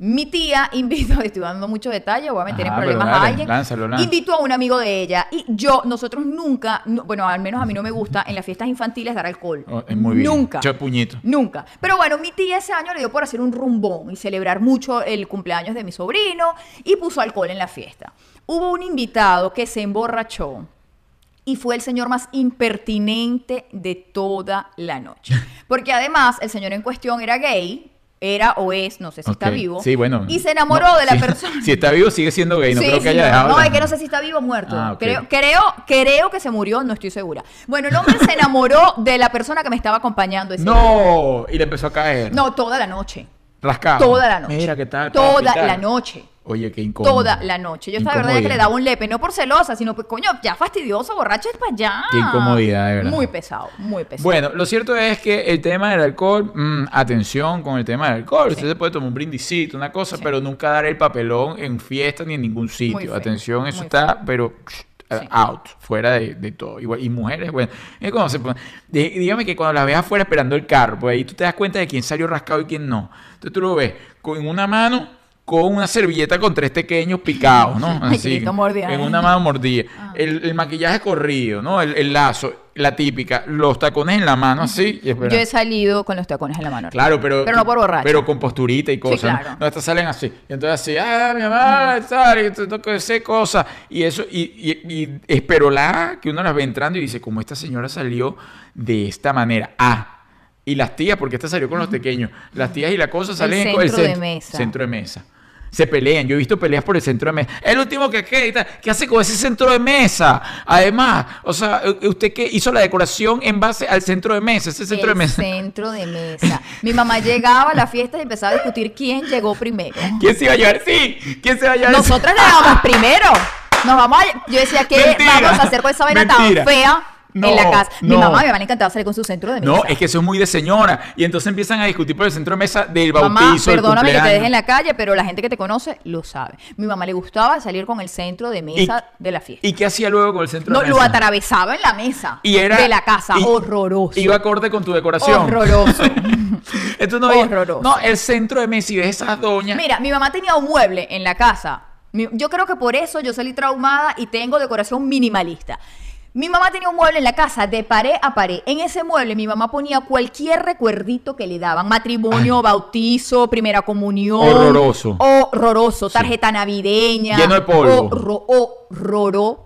Mi tía invitó, estoy dando muchos detalles, voy a meter en Ajá, problemas a alguien. lánzalo, lánzalo. Invitó a un amigo de ella y yo, nosotros nunca, no- bueno, al menos a mí no me gusta en las fiestas infantiles dar alcohol. Oh, es muy bien. Nunca. Che puñito. Nunca. Pero bueno, mi tía ese año le dio por hacer un rumbón y celebrar mucho el cumpleaños de mi sobrino y puso alcohol en la fiesta. Hubo un invitado que se emborrachó y fue el señor más impertinente de toda la noche. Porque además el señor en cuestión era gay, era o es, no sé si está vivo. Sí, bueno. Y se enamoró No, de la sí. persona. Si está vivo, sigue siendo gay. No Sí, creo que haya dejado. no, la- es que no sé si está vivo o muerto. Ah, creo, creo, creo que se murió, no estoy segura. Bueno, el hombre se enamoró de la persona que me estaba acompañando ese día. No, y le empezó a caer. No, toda la noche. Rascado. Toda la noche. Mira, ¿qué tal? Toda la noche. Oye, qué incómodo. Toda la noche. Yo estaba verdad que le daba un lepe, no por celosa, sino pues, coño, ya fastidioso, borracho es para allá. Qué incomodidad, de verdad. Muy pesado, muy pesado. Bueno, lo cierto es que el tema del alcohol, mm, atención con el tema del alcohol. Usted se puede tomar un brindicito, una cosa, Sí. pero nunca dar el papelón en fiesta ni en ningún sitio. atención, eso muy está, pero Sí. out, fuera de, de todo. Igual, y mujeres, bueno, es cuando se pone- dí- dígame que cuando las ves afuera esperando el carro, pues ahí tú te das cuenta de quién salió rascado y quién no. Entonces tú lo ves con una mano con una servilleta con tres pequeños picados, ¿no? Así, mordida, en una mano mordida. Ah. El, el maquillaje corrido, ¿no? El, el lazo, la típica, los tacones en la mano así. y. Yo he salido con los tacones en la mano. Claro, pero, Pero no por borracho. Pero con posturita y cosas. ¿no? claro. No, estas salen así. Y entonces así, ah, mi mamá, tengo que hacer cosas. Y eso, y, y, y espero la que uno las ve entrando y dice, como esta señora salió de esta manera. Ah. Y las tías, porque esta salió con los pequeños. Las tías y la cosa salen con el centro de mesa. Centro de mesa. Se pelean. Yo he visto peleas por el centro de mesa. El último que queda. ¿Qué hace con ese centro de mesa? Además, o sea, usted que hizo la decoración en base al centro de mesa. Ese centro el de mesa. centro de mesa. Mi mamá llegaba a la fiesta y empezaba a discutir quién llegó primero. ¿Quién se iba a llevar? Sí, ¿quién se iba a llevar? Nosotras llegábamos primero. Nos vamos a... Yo decía, ¿qué Mentira. vamos a hacer con esa vaina Mentira. tan fea No, en la casa? Mi no. mamá, mi mamá le encantaba salir con su centro de mesa. No, es que eso es muy de señora. Y entonces empiezan a discutir por el centro de mesa del Mamá, bautizo, del perdóname que te deje en la calle, pero la gente que te conoce lo sabe. Mi mamá le gustaba salir con el centro de mesa de la fiesta. ¿Y qué hacía luego con el centro No, de lo mesa? atravesaba en la mesa Y era, de la casa. y- horroroso. Iba acorde con tu decoración. Horroroso. Entonces no, Horroroso. no, el centro de mesa y ves esas doñas. Mira, mi mamá tenía un mueble en la casa. Yo creo que por eso yo salí traumada y tengo decoración minimalista. Mi mamá tenía un mueble en la casa de pared a pared. En ese mueble mi mamá ponía cualquier recuerdito que le daban. Matrimonio, bautizo, primera comunión. Horroroso. Horroroso. Tarjeta navideña. Lleno de polvo. Horro- horroroso.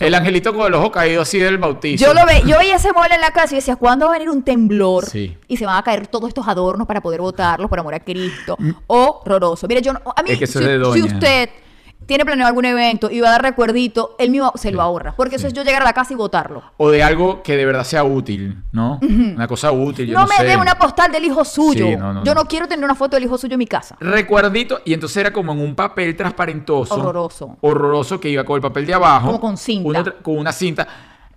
El angelito con el ojo caído así del bautizo. Yo lo ve, yo veía ese mueble en la casa y decía, ¿cuándo va a venir un temblor? Sí. Y se van a caer todos estos adornos para poder botarlos por amor a Cristo. Horroroso. Mire, yo no- a mí, Es que si, si usted tiene planeado algún evento y va a dar recuerdito, él mismo se lo ahorra. Porque eso es yo llegar a la casa y votarlo. O de algo que de verdad sea útil, ¿no? Una cosa útil, yo No, no, me sé. dé una postal del hijo suyo. Sí, no, no, yo no. quiero tener una foto del hijo suyo en mi casa. Recuerdito, y entonces era como en un papel transparentoso. Horroroso. Horroroso que iba con el papel de abajo. Como con cinta. una con una cinta.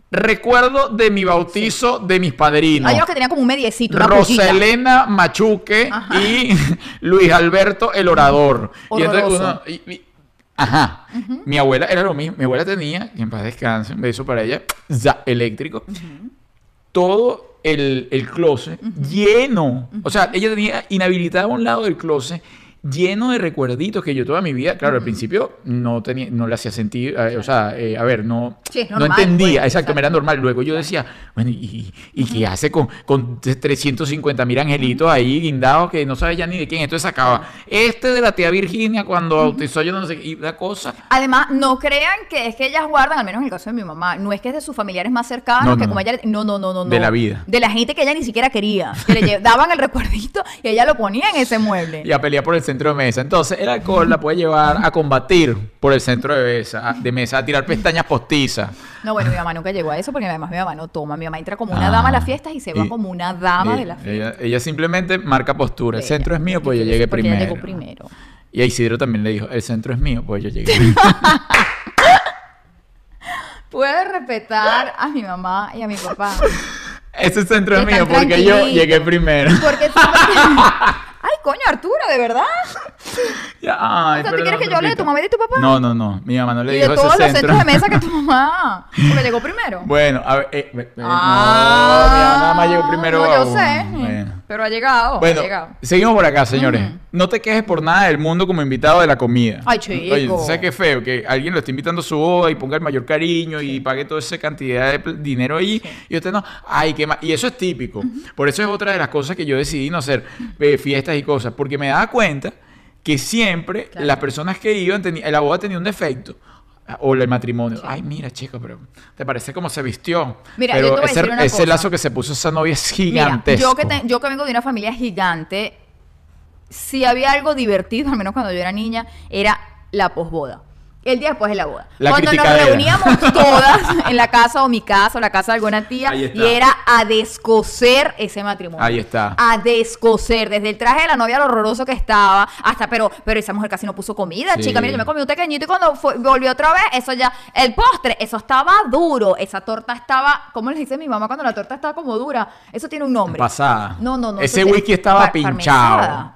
Recuerdo de mi bautizo de mis padrinos. Hay unos que tenían como un mediecito, una. Roselena Machuque Ajá. y Luis Alberto el Orador. Y entonces uno- y- y- ajá. Mi abuela era lo mismo. Mi abuela tenía, y en paz descanse, un beso para ella, za, eléctrico. Todo el, el closet lleno. O sea, ella tenía inhabilitado a un lado del closet lleno de recuerditos que yo toda mi vida, claro, al principio no tenía, no le hacía sentido, eh, o sea, eh, a ver, no, Sí, no entendía, pues, exacto, me era normal. Luego yo decía, bueno, ¿y, y qué hace con, con 350 mil angelitos ahí guindados que no sabe ya ni de quién? Entonces sacaba este de la tía Virginia cuando bautizó yo no sé qué, y la cosa. Además, no crean que es que ellas guardan, al menos en el caso de mi mamá, no es que es de sus familiares más cercanos, No, que como ella... No, no, no, no. De la vida. De la gente que ella ni siquiera quería. Que le daban el recuerdito y ella lo ponía en ese mueble. Y a pelear por el centro de mesa. Entonces, el alcohol la puede llevar a combatir por el centro de mesa, de mesa a tirar pestañas postizas. No, bueno, mi mamá nunca llegó a eso porque además mi mamá no toma. Mi mamá entra como una Ah. dama a las fiestas y se va como una dama y de la fiesta. Ella, ella simplemente marca postura. El Ella. centro es mío, pues yo llegué primero. ella llegó primero. Y a Isidro también le dijo, el centro es mío, pues yo llegué. Puedes respetar a mi mamá y a mi papá. Ese centro es mío porque yo llegué primero. Porque. Ay, coño, Arturo, ¿de verdad? Ya, ay, O sea, ¿tú quieres que yo hable de tu mamá y de tu papá? No, no, no. Mi mamá no le y de todos ese los centro. centros de mesa que tu mamá. Porque llegó primero. Bueno, a ver, eh, eh, Ah, no, mi mamá nada más llegó primero. No, yo aún. sé. Bueno. Pero ha llegado. Bueno, ha llegado. seguimos por acá, señores. No te quejes por nada del mundo como invitado de la comida. Ay, chico. Oye, ¿sabes qué feo? Que alguien lo esté invitando a su boda y ponga el mayor cariño y pague toda esa cantidad de dinero allí y usted no. Ay, qué mal. Y eso es típico. Por eso es otra de las cosas que yo decidí no hacer eh, fiestas y cosas. Porque me daba cuenta que siempre Claro. las personas que iban, la boda tenía un defecto. O el matrimonio. Ay, mira, chico, pero ¿te parece cómo se vistió? Mira, yo pero te voy a ese, decir una ese cosa. lazo que se puso esa novia es Mira, gigantesco. yo que, te- yo que vengo de una familia gigante, si había algo divertido, al menos cuando yo era niña, era la posboda. El día después de la boda. La Cuando nos reuníamos todas en la casa o mi casa o la casa de alguna tía y era a descoser ese matrimonio. Ahí está. A descoser. Desde el traje de la novia, lo horroroso que estaba, hasta, pero, pero esa mujer casi no puso comida, Sí. chica. Mira, yo me comí un pequeñito y cuando fue- volvió otra vez, eso ya, el postre, eso estaba duro. Esa torta estaba, ¿cómo le dice mi mamá cuando la torta estaba como dura? Eso tiene un nombre. Pasada. No, no, no. Ese whisky estaba par- pinchado. parmesada.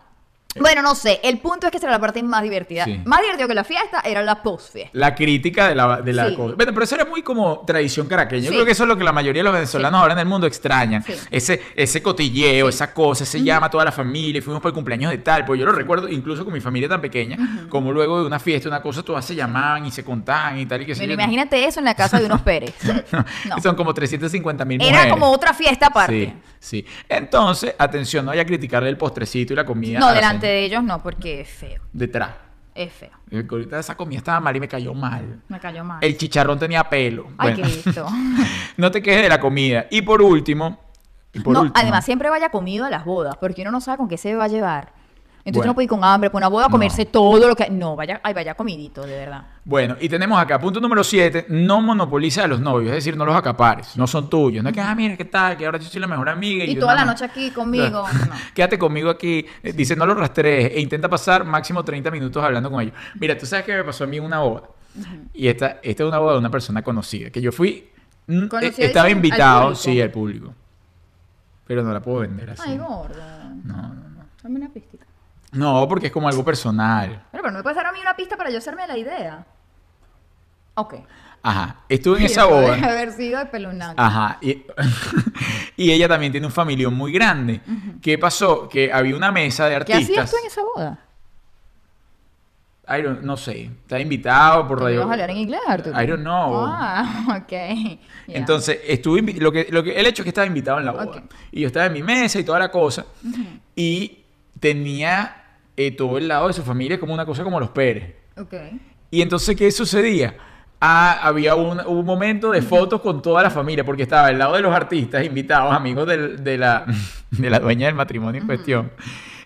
Bueno, no sé. El punto es que esa era la parte más divertida. Sí. Más divertido que la fiesta era la postfiesta. La crítica de la, de la Sí. cosa. Bueno, pero eso era muy como tradición caraqueña. Yo Sí. creo que eso es lo que la mayoría de los venezolanos ahora en el mundo extrañan. Ese, ese cotilleo, esa cosa, se llama a toda la familia y fuimos por el cumpleaños de tal. Pues yo lo recuerdo incluso con mi familia tan pequeña, como luego de una fiesta, una cosa, todas se llamaban y se contaban y tal y que Bueno, imagínate eso en la casa de unos Pérez. No. Son como 350 mil mujeres. Era como otra fiesta aparte. Sí, sí. Entonces, atención, no vaya a criticarle el postrecito y la comida. No, a la delante de ellos no, porque es feo. Detrás. Es feo. Eh, que Ahorita esa comida estaba mal y me cayó mal. Me cayó mal. El chicharrón tenía pelo. Ay, Bueno, Cristo. no te quejes de la comida. Y por último, y por no, último, además, siempre vaya comido a las bodas, porque uno no sabe con qué se va a llevar. Entonces Bueno. uno puede ir con hambre, por una boda a No. comerse todo lo que. No, vaya, ay, vaya comidito, de verdad. Bueno, y tenemos acá, punto número 7, no monopoliza a los novios, es decir, no los acapares, no son tuyos. No es que, ah, mira, ¿qué tal? Que ahora yo soy la mejor amiga. Y toda la noche aquí conmigo, no. Quédate conmigo aquí. Eh, Dice, no lo rastrees e intenta pasar máximo 30 minutos hablando con ellos. Mira, tú sabes que me pasó a mí en una boda. Y esta, esta es una boda de una persona conocida, que yo fui, mm, ¿Conocida eh, estaba dice, al invitado, sí, al público. Pero no la puedo vender así. Ay, gorda. No, no, no. Dame una pista. No, porque es como algo personal. Pero, pero no me puedes dar a mí una pista para yo hacerme la idea. Ok. Ajá. Estuve en esa boda. Debe haber sido de pelunaco. Ajá. Y, y ella también tiene un familión muy grande. ¿Qué pasó? Que había una mesa de ¿Qué artistas. hacías tú en esa boda? I don't- no sé. Estaba invitado por ¿Te radio. ibas a hablar en inglés, Arturo? I don't know. Ah, ok. Entonces, estuve lo que, lo que, el hecho es que estaba invitado en la boda. Y yo estaba en mi mesa y toda la cosa. Y tenía eh, todo el lado de su familia como una cosa como los Pérez. Ok. Y entonces, ¿qué sucedía? Ah, había un, un momento de fotos con toda la familia, porque estaba al lado de los artistas invitados, amigos del- de, la, de la dueña del matrimonio en cuestión.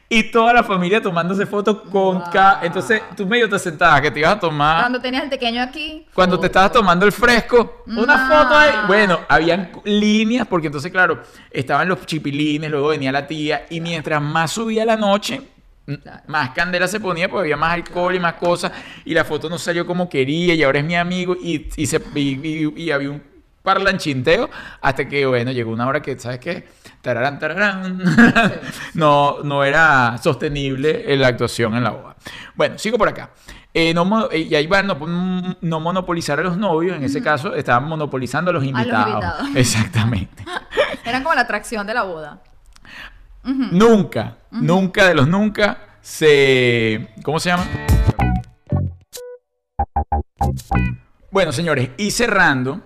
y toda la familia tomándose fotos con Wow. ca- Entonces tú medio te sentabas que te ibas a tomar. Cuando tenías el pequeño aquí. Cuando te estabas tomando el fresco, una No. foto ahí. Bueno, habían líneas, porque entonces, claro, estaban los chipilines, luego venía la tía, y mientras más subía la noche, Claro. más candela se ponía, porque había más alcohol y más cosas, y la foto no salió como quería, y ahora es mi amigo, y, y, se, y, y- y había un parlanchinteo, hasta que, bueno, llegó una hora que, ¿sabes qué? Tararán, tararán. no, no era sostenible la actuación en la boda. Bueno, sigo por acá. Eh, no eh, y ahí va, no, mm, no monopolizar a los novios, en ese caso estaban monopolizando a los invitados. invitados. Exactamente. Eran como la atracción de la boda. Nunca, nunca de los nunca se... ¿Cómo se llama? Bueno, señores, y cerrando,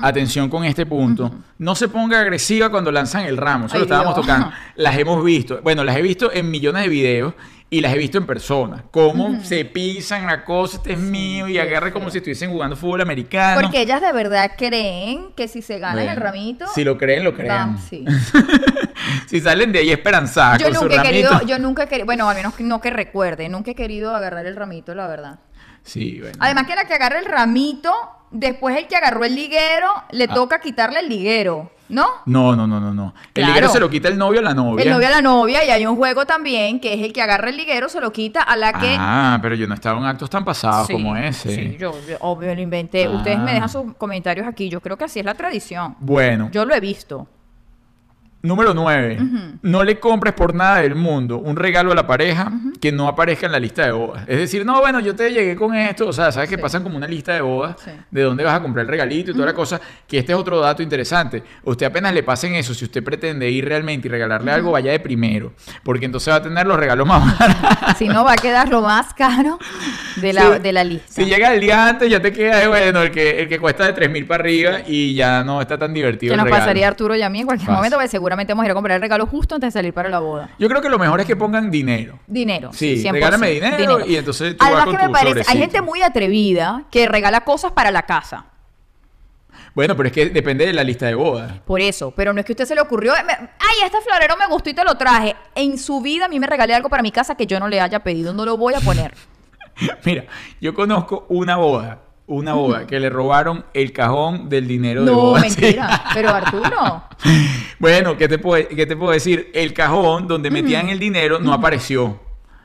atención con este punto, no se ponga agresiva cuando lanzan el ramo, eso Ay, lo estábamos Dios. tocando. Las hemos visto, bueno, las he visto en millones de videos y las he visto en persona, cómo se pisan la cosa, este es mío, y agarra como si estuviesen jugando fútbol americano. Porque ellas de verdad creen que si se ganan Bueno, el ramito. Si lo creen, lo creen. sí. si salen de ahí esperanzadas Yo con su nunca he ramito. querido, yo nunca he querido, bueno, al menos no que recuerde, nunca he querido agarrar el ramito, la verdad. Sí, bueno. Además que la que agarra el ramito, después el que agarró el liguero, le Ah. toca quitarle el liguero, ¿no? No, no, no, no, no. El Claro. liguero se lo quita el novio a la novia. El novio a la novia y hay un juego también que es el que agarra el liguero, se lo quita a la que... Ah, pero yo no estaba en actos tan pasados Sí, como ese. Sí, yo, yo obvio lo inventé. Ustedes me Ah. dejan sus comentarios aquí. Yo creo que así es la tradición. Bueno, Yo lo he visto. Número 9. No le compres por nada del mundo un regalo a la pareja que no aparezca en la lista de bodas. Es decir, no, bueno, yo te llegué con esto. O sea, sabes que pasan como una lista de bodas Sí. de dónde vas a comprar el regalito y toda la cosa. Que este es otro dato interesante. Usted apenas le pasen eso, si usted pretende ir realmente y regalarle algo, vaya de primero. Porque entonces va a tener los regalos más baratos. Si no, va a quedar lo más caro de la, Sí. de la lista. Si llega el día antes, ya te queda, bueno, el que, el que cuesta de 3 mil para arriba y ya no está tan divertido. ¿Qué el nos regalo. pasaría a Arturo y a mí en cualquier momento? Porque seguramente vamos a ir a comprar el regalo justo antes de salir para la boda. Yo creo que lo mejor es que pongan dinero. Dinero. Sí, 100%. regálame dinero y entonces tú vas Además con que me tu parece, hay gente muy atrevida que regala cosas para la casa. Bueno, pero es que depende de la lista de bodas. Por eso, pero no es que a usted se le ocurrió, me- ay, este florero me gustó y te lo traje. En su vida a mí me regalé algo para mi casa que yo no le haya pedido, no lo voy a poner. Mira, yo conozco una boda, una boda que le robaron el cajón del dinero de No, boda. mentira. Pero Arturo, Bueno, ¿qué te, puedo, ¿qué te puedo decir? El cajón donde metían el dinero no apareció.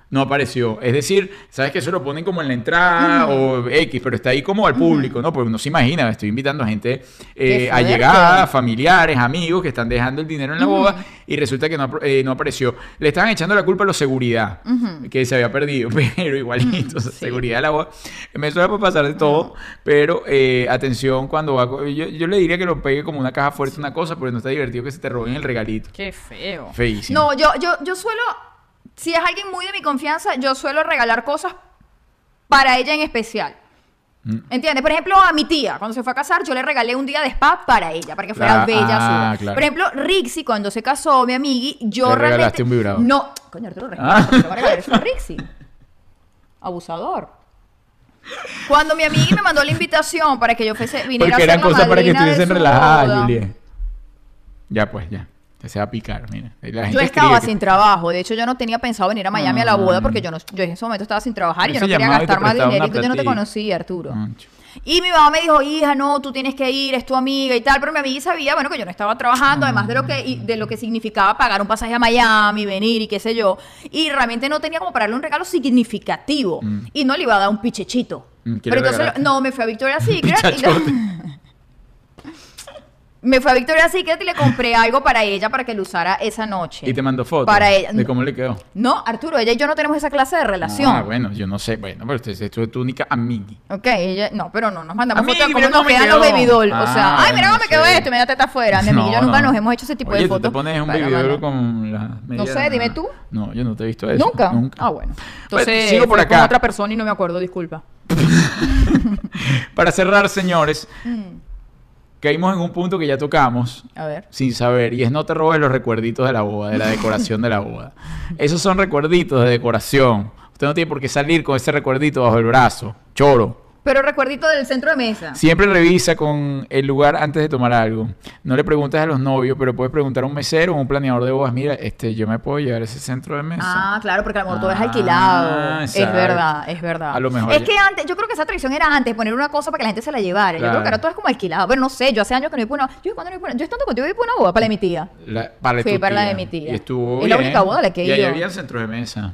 No apareció. Es decir, sabes que eso lo ponen como en la entrada o X, pero está ahí como al público, ¿no? Porque uno se imagina, estoy invitando a gente eh, allegada, familiares, amigos que están dejando el dinero en la boda y resulta que no, eh, no apareció. Le estaban echando la culpa a los seguridad, que se había perdido, pero igualito, seguridad de la boda. Me suele pasar de todo, pero eh, atención cuando va. Yo, yo le diría que lo pegue como una caja fuerte, una cosa, porque no está divertido que se te roben el regalito. qué feo. Feísimo. No, yo, yo, yo suelo, si es alguien muy de mi confianza, yo suelo regalar cosas para ella en especial. Mm. ¿Entiendes? Por ejemplo, a mi tía, cuando se fue a casar, yo le regalé un día de spa para ella, para que fuera Ah, bella su ah, claro. Por ejemplo, Rixi, cuando se casó, mi amigui, yo Le realmente... regalaste un vibrador. No, coño, Arturo, respeta, Ah. ¿por qué le voy a regalar eso a Rixi? Abusador. Cuando mi amiga me mandó la invitación para que yo fuese, viniera Porque a ser eran la cosas para que estuviesen relajadas. Juliet. Ya, pues, ya. Se va a picar, mira. La gente Yo estaba que- sin trabajo. De hecho, yo no tenía pensado venir a Miami a la boda porque yo, no, yo en ese momento estaba sin trabajar y yo no quería gastar más dinero. Yo no te conocía, Arturo. Concho. Y mi mamá me dijo, hija, no, tú tienes que ir, es tu amiga y tal. Pero mi amiga sabía, bueno, que yo no estaba trabajando, además de lo que, de lo que significaba pagar un pasaje a Miami, venir y qué sé yo. Y realmente no tenía como para darle un regalo significativo. Y no le iba a dar un pichechito. Mm, ¿qué Pero entonces, no, me fui a Victoria's Secret. y-. me fui a Victoria's Secret y le compré algo para ella para que lo usara esa noche. Y te mandó fotos Para ella. de cómo le quedó. No, Arturo, ella y yo no tenemos esa clase de relación. Ah, bueno, yo no sé. Bueno, pero usted esto es tu única amiga. Ok, ella, no, pero no, nos mandamos fotos de cómo nos quedan los quedó. baby doll. o Ah, sea, ay, mira cómo me quedó esto, mira teta afuera. Mi amiga y yo nunca nos hemos hecho ese tipo Oye, de tú fotos. te pones un para baby doll mandar. con las medias- sé, dime tú. No, yo no te he visto eso. ¿Nunca? Nunca. Ah, bueno. Bueno, Entonces, sigo por fue con acá. otra persona y no me acuerdo, disculpa. Para cerrar, señores, Mm. Caímos en un punto que ya tocamos A ver. sin saber y es no te robes los recuerditos de la boda, de la decoración de la boda. Esos son recuerditos de decoración. Usted no tiene por qué salir con ese recuerdito bajo el brazo. Choro. Pero recuerdito del centro de mesa. Siempre revisa con el lugar antes de tomar algo. No le preguntes a los novios, pero puedes preguntar a un mesero o a un planeador de bodas. Mira, este, yo me puedo llevar a ese centro de mesa. Ah, claro, porque a lo mejor todo es Ah, alquilado. Es verdad, es verdad. A lo mejor Es ya- que antes, yo creo que esa tradición era antes, poner una cosa para que la gente se la llevara. Yo creo que ahora todo es como alquilado. Pero no sé, yo hace años que no iba una. Yo, ¿cuándo no iba una- yo estando contigo iba a una boda para la de mi tía. La- para tu para la de mi tía. Y estuvo Es la única boda a la que he Y ahí ido. había centros de mesa.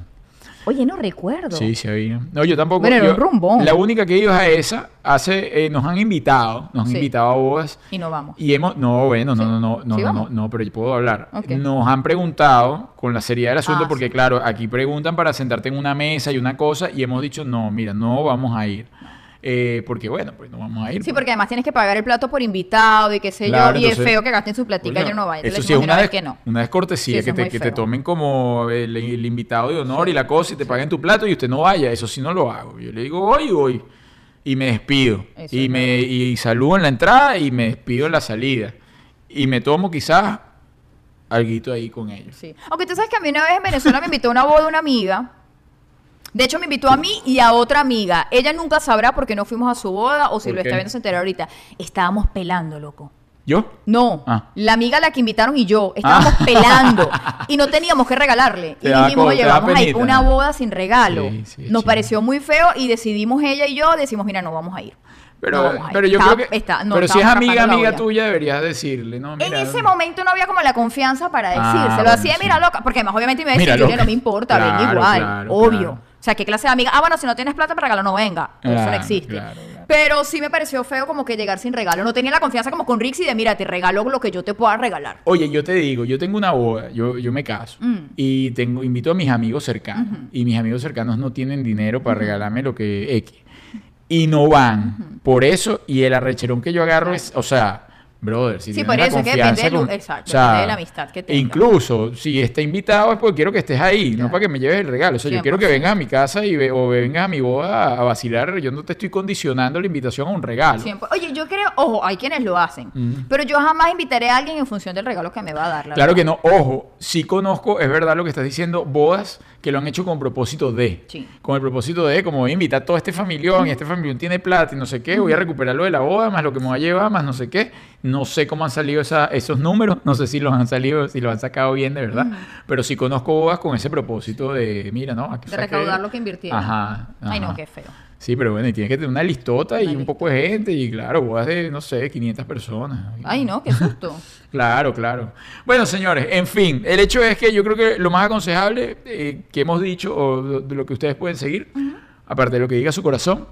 Oye, no recuerdo. Sí, sí había. No, yo tampoco. Bueno, yo- un rumbón. La única que es a esa. Hace, eh, nos han invitado, nos han Sí. invitado a bodas. Y no vamos. Y hemos, no, bueno, no, Sí. no, no, no, Sí, no, no, pero yo puedo hablar. Nos han preguntado con la seriedad del asunto, Ah, porque sí. claro, aquí preguntan para sentarte en una mesa y una cosa, y hemos dicho, no, mira, no vamos a ir. Eh, porque bueno, pues no vamos a ir. Sí, pues. porque además tienes que pagar el plato por invitado y qué sé Claro, yo. Y es feo que gasten su platica y yo no vaya. Eso sí una, vez que no. una descortesía Sí, eso que, te, que te tomen como el, el invitado de honor y la cosa y te paguen tu plato y usted no vaya. Eso sí no lo hago. Yo le digo, voy, voy. Y me despido. Eso y me y saludo en la entrada y me despido en la salida. Y me tomo quizás algo ahí con ellos. Sí. Aunque tú sabes que a mí una vez en Venezuela me invitó a una boda de una amiga. De hecho, me invitó a mí y a otra amiga. Ella nunca sabrá por qué no fuimos a su boda o si ¿Por lo qué? está viendo se entera ahorita. Estábamos pelando, loco. ¿Yo? No, Ah. la amiga a la que invitaron y yo estábamos pelando y no teníamos que regalarle. Te y dijimos, oye, vamos a ir una boda sin regalo. Sí, sí, Nos pareció muy feo y decidimos ella y yo, decimos, mira, no vamos a ir. Pero, No pero yo creo que. está- no, pero si es amiga, amiga tuya, deberías decirle, ¿no? En ese momento no había como la confianza para Ah, decírselo. bueno, Así de, sí. mira, loca. Porque además, obviamente, me iba a decir, loca. no me importa, Claro, igual. claro, obvio. claro. O sea, ¿qué clase de amiga? Ah, bueno, si no tienes plata para regalo, no venga. Eso no existe. claro, claro. Pero sí me pareció feo como que llegar sin regalo. No tenía la confianza como con Rixi de, mira, te regalo lo que yo te pueda regalar. Oye, yo te digo, yo tengo una boda, yo, yo me caso Mm. y tengo, invito a mis amigos cercanos y mis amigos cercanos no tienen dinero para regalarme lo que X y no van. Por eso, y el arrecherón que yo agarro es, o sea, brother, si Sí, por la eso, es que confianza depende del- con- exacto, depende de la amistad que. Incluso, si está invitado es porque quiero que estés ahí, no para que me lleves el regalo. O sea, yo quiero que 100%. vengas a mi casa y ve- o vengas a mi boda a vacilar. Yo no te estoy condicionando la invitación a un regalo. Oye, yo creo, ojo, hay quienes lo hacen. Mm. Pero yo jamás invitaré a alguien en función del regalo que me va a dar. la Claro verdad. que no, ojo, sí conozco, es verdad lo que estás diciendo, bodas que lo han hecho con propósito de. Sí. Con el propósito de, como voy a invitar a todo este familión y este familión tiene plata y no sé qué, voy a recuperar lo de la boda, más lo que me va a llevar, más no sé qué. No sé cómo han salido esa- esos números, no sé si los han salido, si los han sacado bien de verdad, pero sí conozco bodas con ese propósito de, mira, ¿no? Aquí De recaudar lo que invirtieron. Ajá, Ay, no, qué feo. Sí, pero bueno, y tienes que tener una listota y un poco de gente y claro, bodas de, no sé, 500 personas. Ay, no, qué susto. Claro, claro. Bueno, señores, en fin, el hecho es que yo creo que lo más aconsejable eh, que hemos dicho, o de de lo que ustedes pueden seguir, aparte de lo que diga su corazón,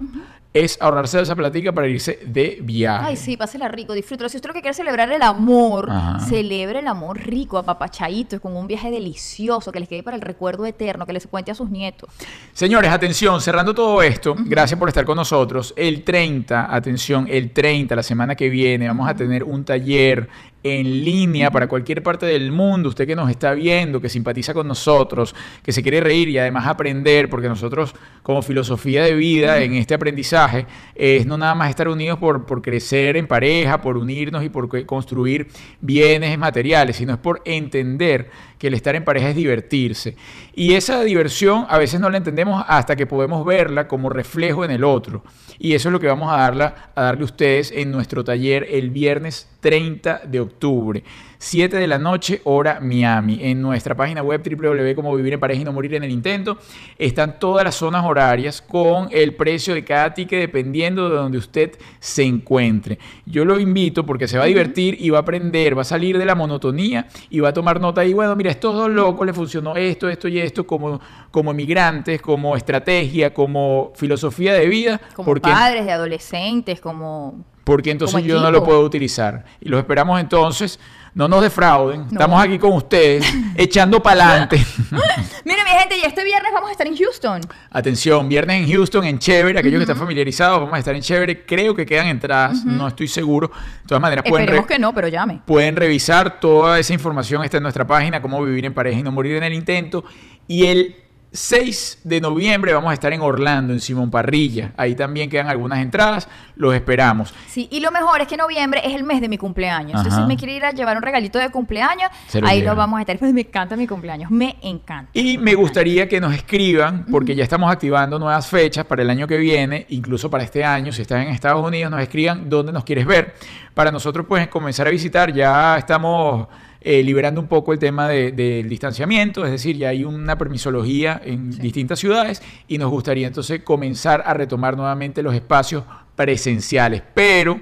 es ahorrarse esa platica para irse de viaje. Ay, sí, pásela rico, disfrútalo. Si usted lo que quiere es celebrar el amor, Ajá. celebre el amor rico, apapachadito, con un viaje delicioso, que les quede para el recuerdo eterno, que les cuente a sus nietos. Señores, atención, cerrando todo esto, gracias por estar con nosotros. El 30, atención, el 30, la semana que viene, vamos a tener un taller en línea para cualquier parte del mundo, usted que nos está viendo, que simpatiza con nosotros, que se quiere reír y además aprender, porque nosotros como filosofía de vida en este aprendizaje es no nada más estar unidos por, por crecer en pareja, por unirnos y por construir bienes materiales, sino es por entender que el estar en pareja es divertirse. Y esa diversión a veces no la entendemos hasta que podemos verla como reflejo en el otro. Y eso es lo que vamos a, darla, a darle a ustedes en nuestro taller el viernes 30 de octubre. 7 de la noche, hora Miami. En nuestra página web www vivir en pareja y no morir en el intento están todas las zonas horarias con el precio de cada ticket dependiendo de donde usted se encuentre. Yo lo invito porque se va a divertir y va a aprender, va a salir de la monotonía y va a tomar nota y bueno, mira, a estos dos locos les funcionó esto, esto y esto como, como migrantes, como estrategia, como filosofía de vida. Como porque padres de adolescentes, como... porque entonces yo no lo puedo utilizar. Y los esperamos entonces. No nos defrauden. Estamos aquí con ustedes, echando para adelante. Mira, mi gente, y este viernes vamos a estar en Houston. Atención, viernes en Houston, en Chévere. Aquellos que están familiarizados, vamos a estar en Chévere. Creo que quedan entradas, no estoy seguro. De todas maneras, pueden, Esperemos re- que no, pero llame. pueden revisar toda esa información. Está en nuestra página, cómo vivir en pareja y no morir en el intento. Y el 6 de noviembre vamos a estar en Orlando, en Simón Parrilla. Ahí también quedan algunas entradas. Los esperamos. Sí, y lo mejor es que noviembre es el mes de mi cumpleaños. Entonces, si me quiere ir a llevar un regalito de cumpleaños, lo ahí lo vamos a estar. Pues me encanta mi cumpleaños, me encanta. Y me gustaría que nos escriban, porque ya estamos activando nuevas fechas para el año que viene, incluso para este año. Si estás en Estados Unidos, nos escriban dónde nos quieres ver. Para nosotros, pues, comenzar a visitar. Ya estamos eh, liberando un poco el tema de- del distanciamiento, es decir, ya hay una permisología en distintas ciudades y nos gustaría entonces comenzar a retomar nuevamente los espacios presenciales. Pero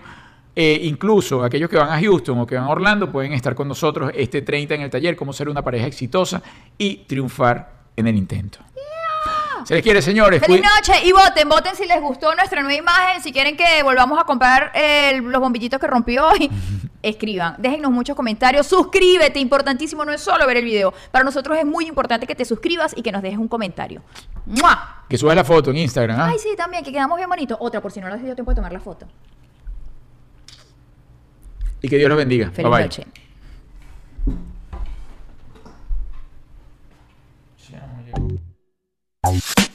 eh, incluso aquellos que van a Houston o que van a Orlando pueden estar con nosotros este 30 en el taller, cómo ser una pareja exitosa y triunfar en el intento. Se les quiere, señores. Feliz noche y voten, voten si les gustó nuestra nueva imagen, si quieren que volvamos a comprar eh, los bombillitos que rompió hoy, escriban, déjennos muchos comentarios, suscríbete, importantísimo, no es solo ver el video, para nosotros es muy importante que te suscribas y que nos dejes un comentario. ¡Mua! Que subas la foto en Instagram. ¿ah? Ay, sí, también, que quedamos bien bonitos. Otra, por si no les dio tiempo de tomar la foto. Y que Dios los bendiga. Feliz Bye bye. noche. Bye.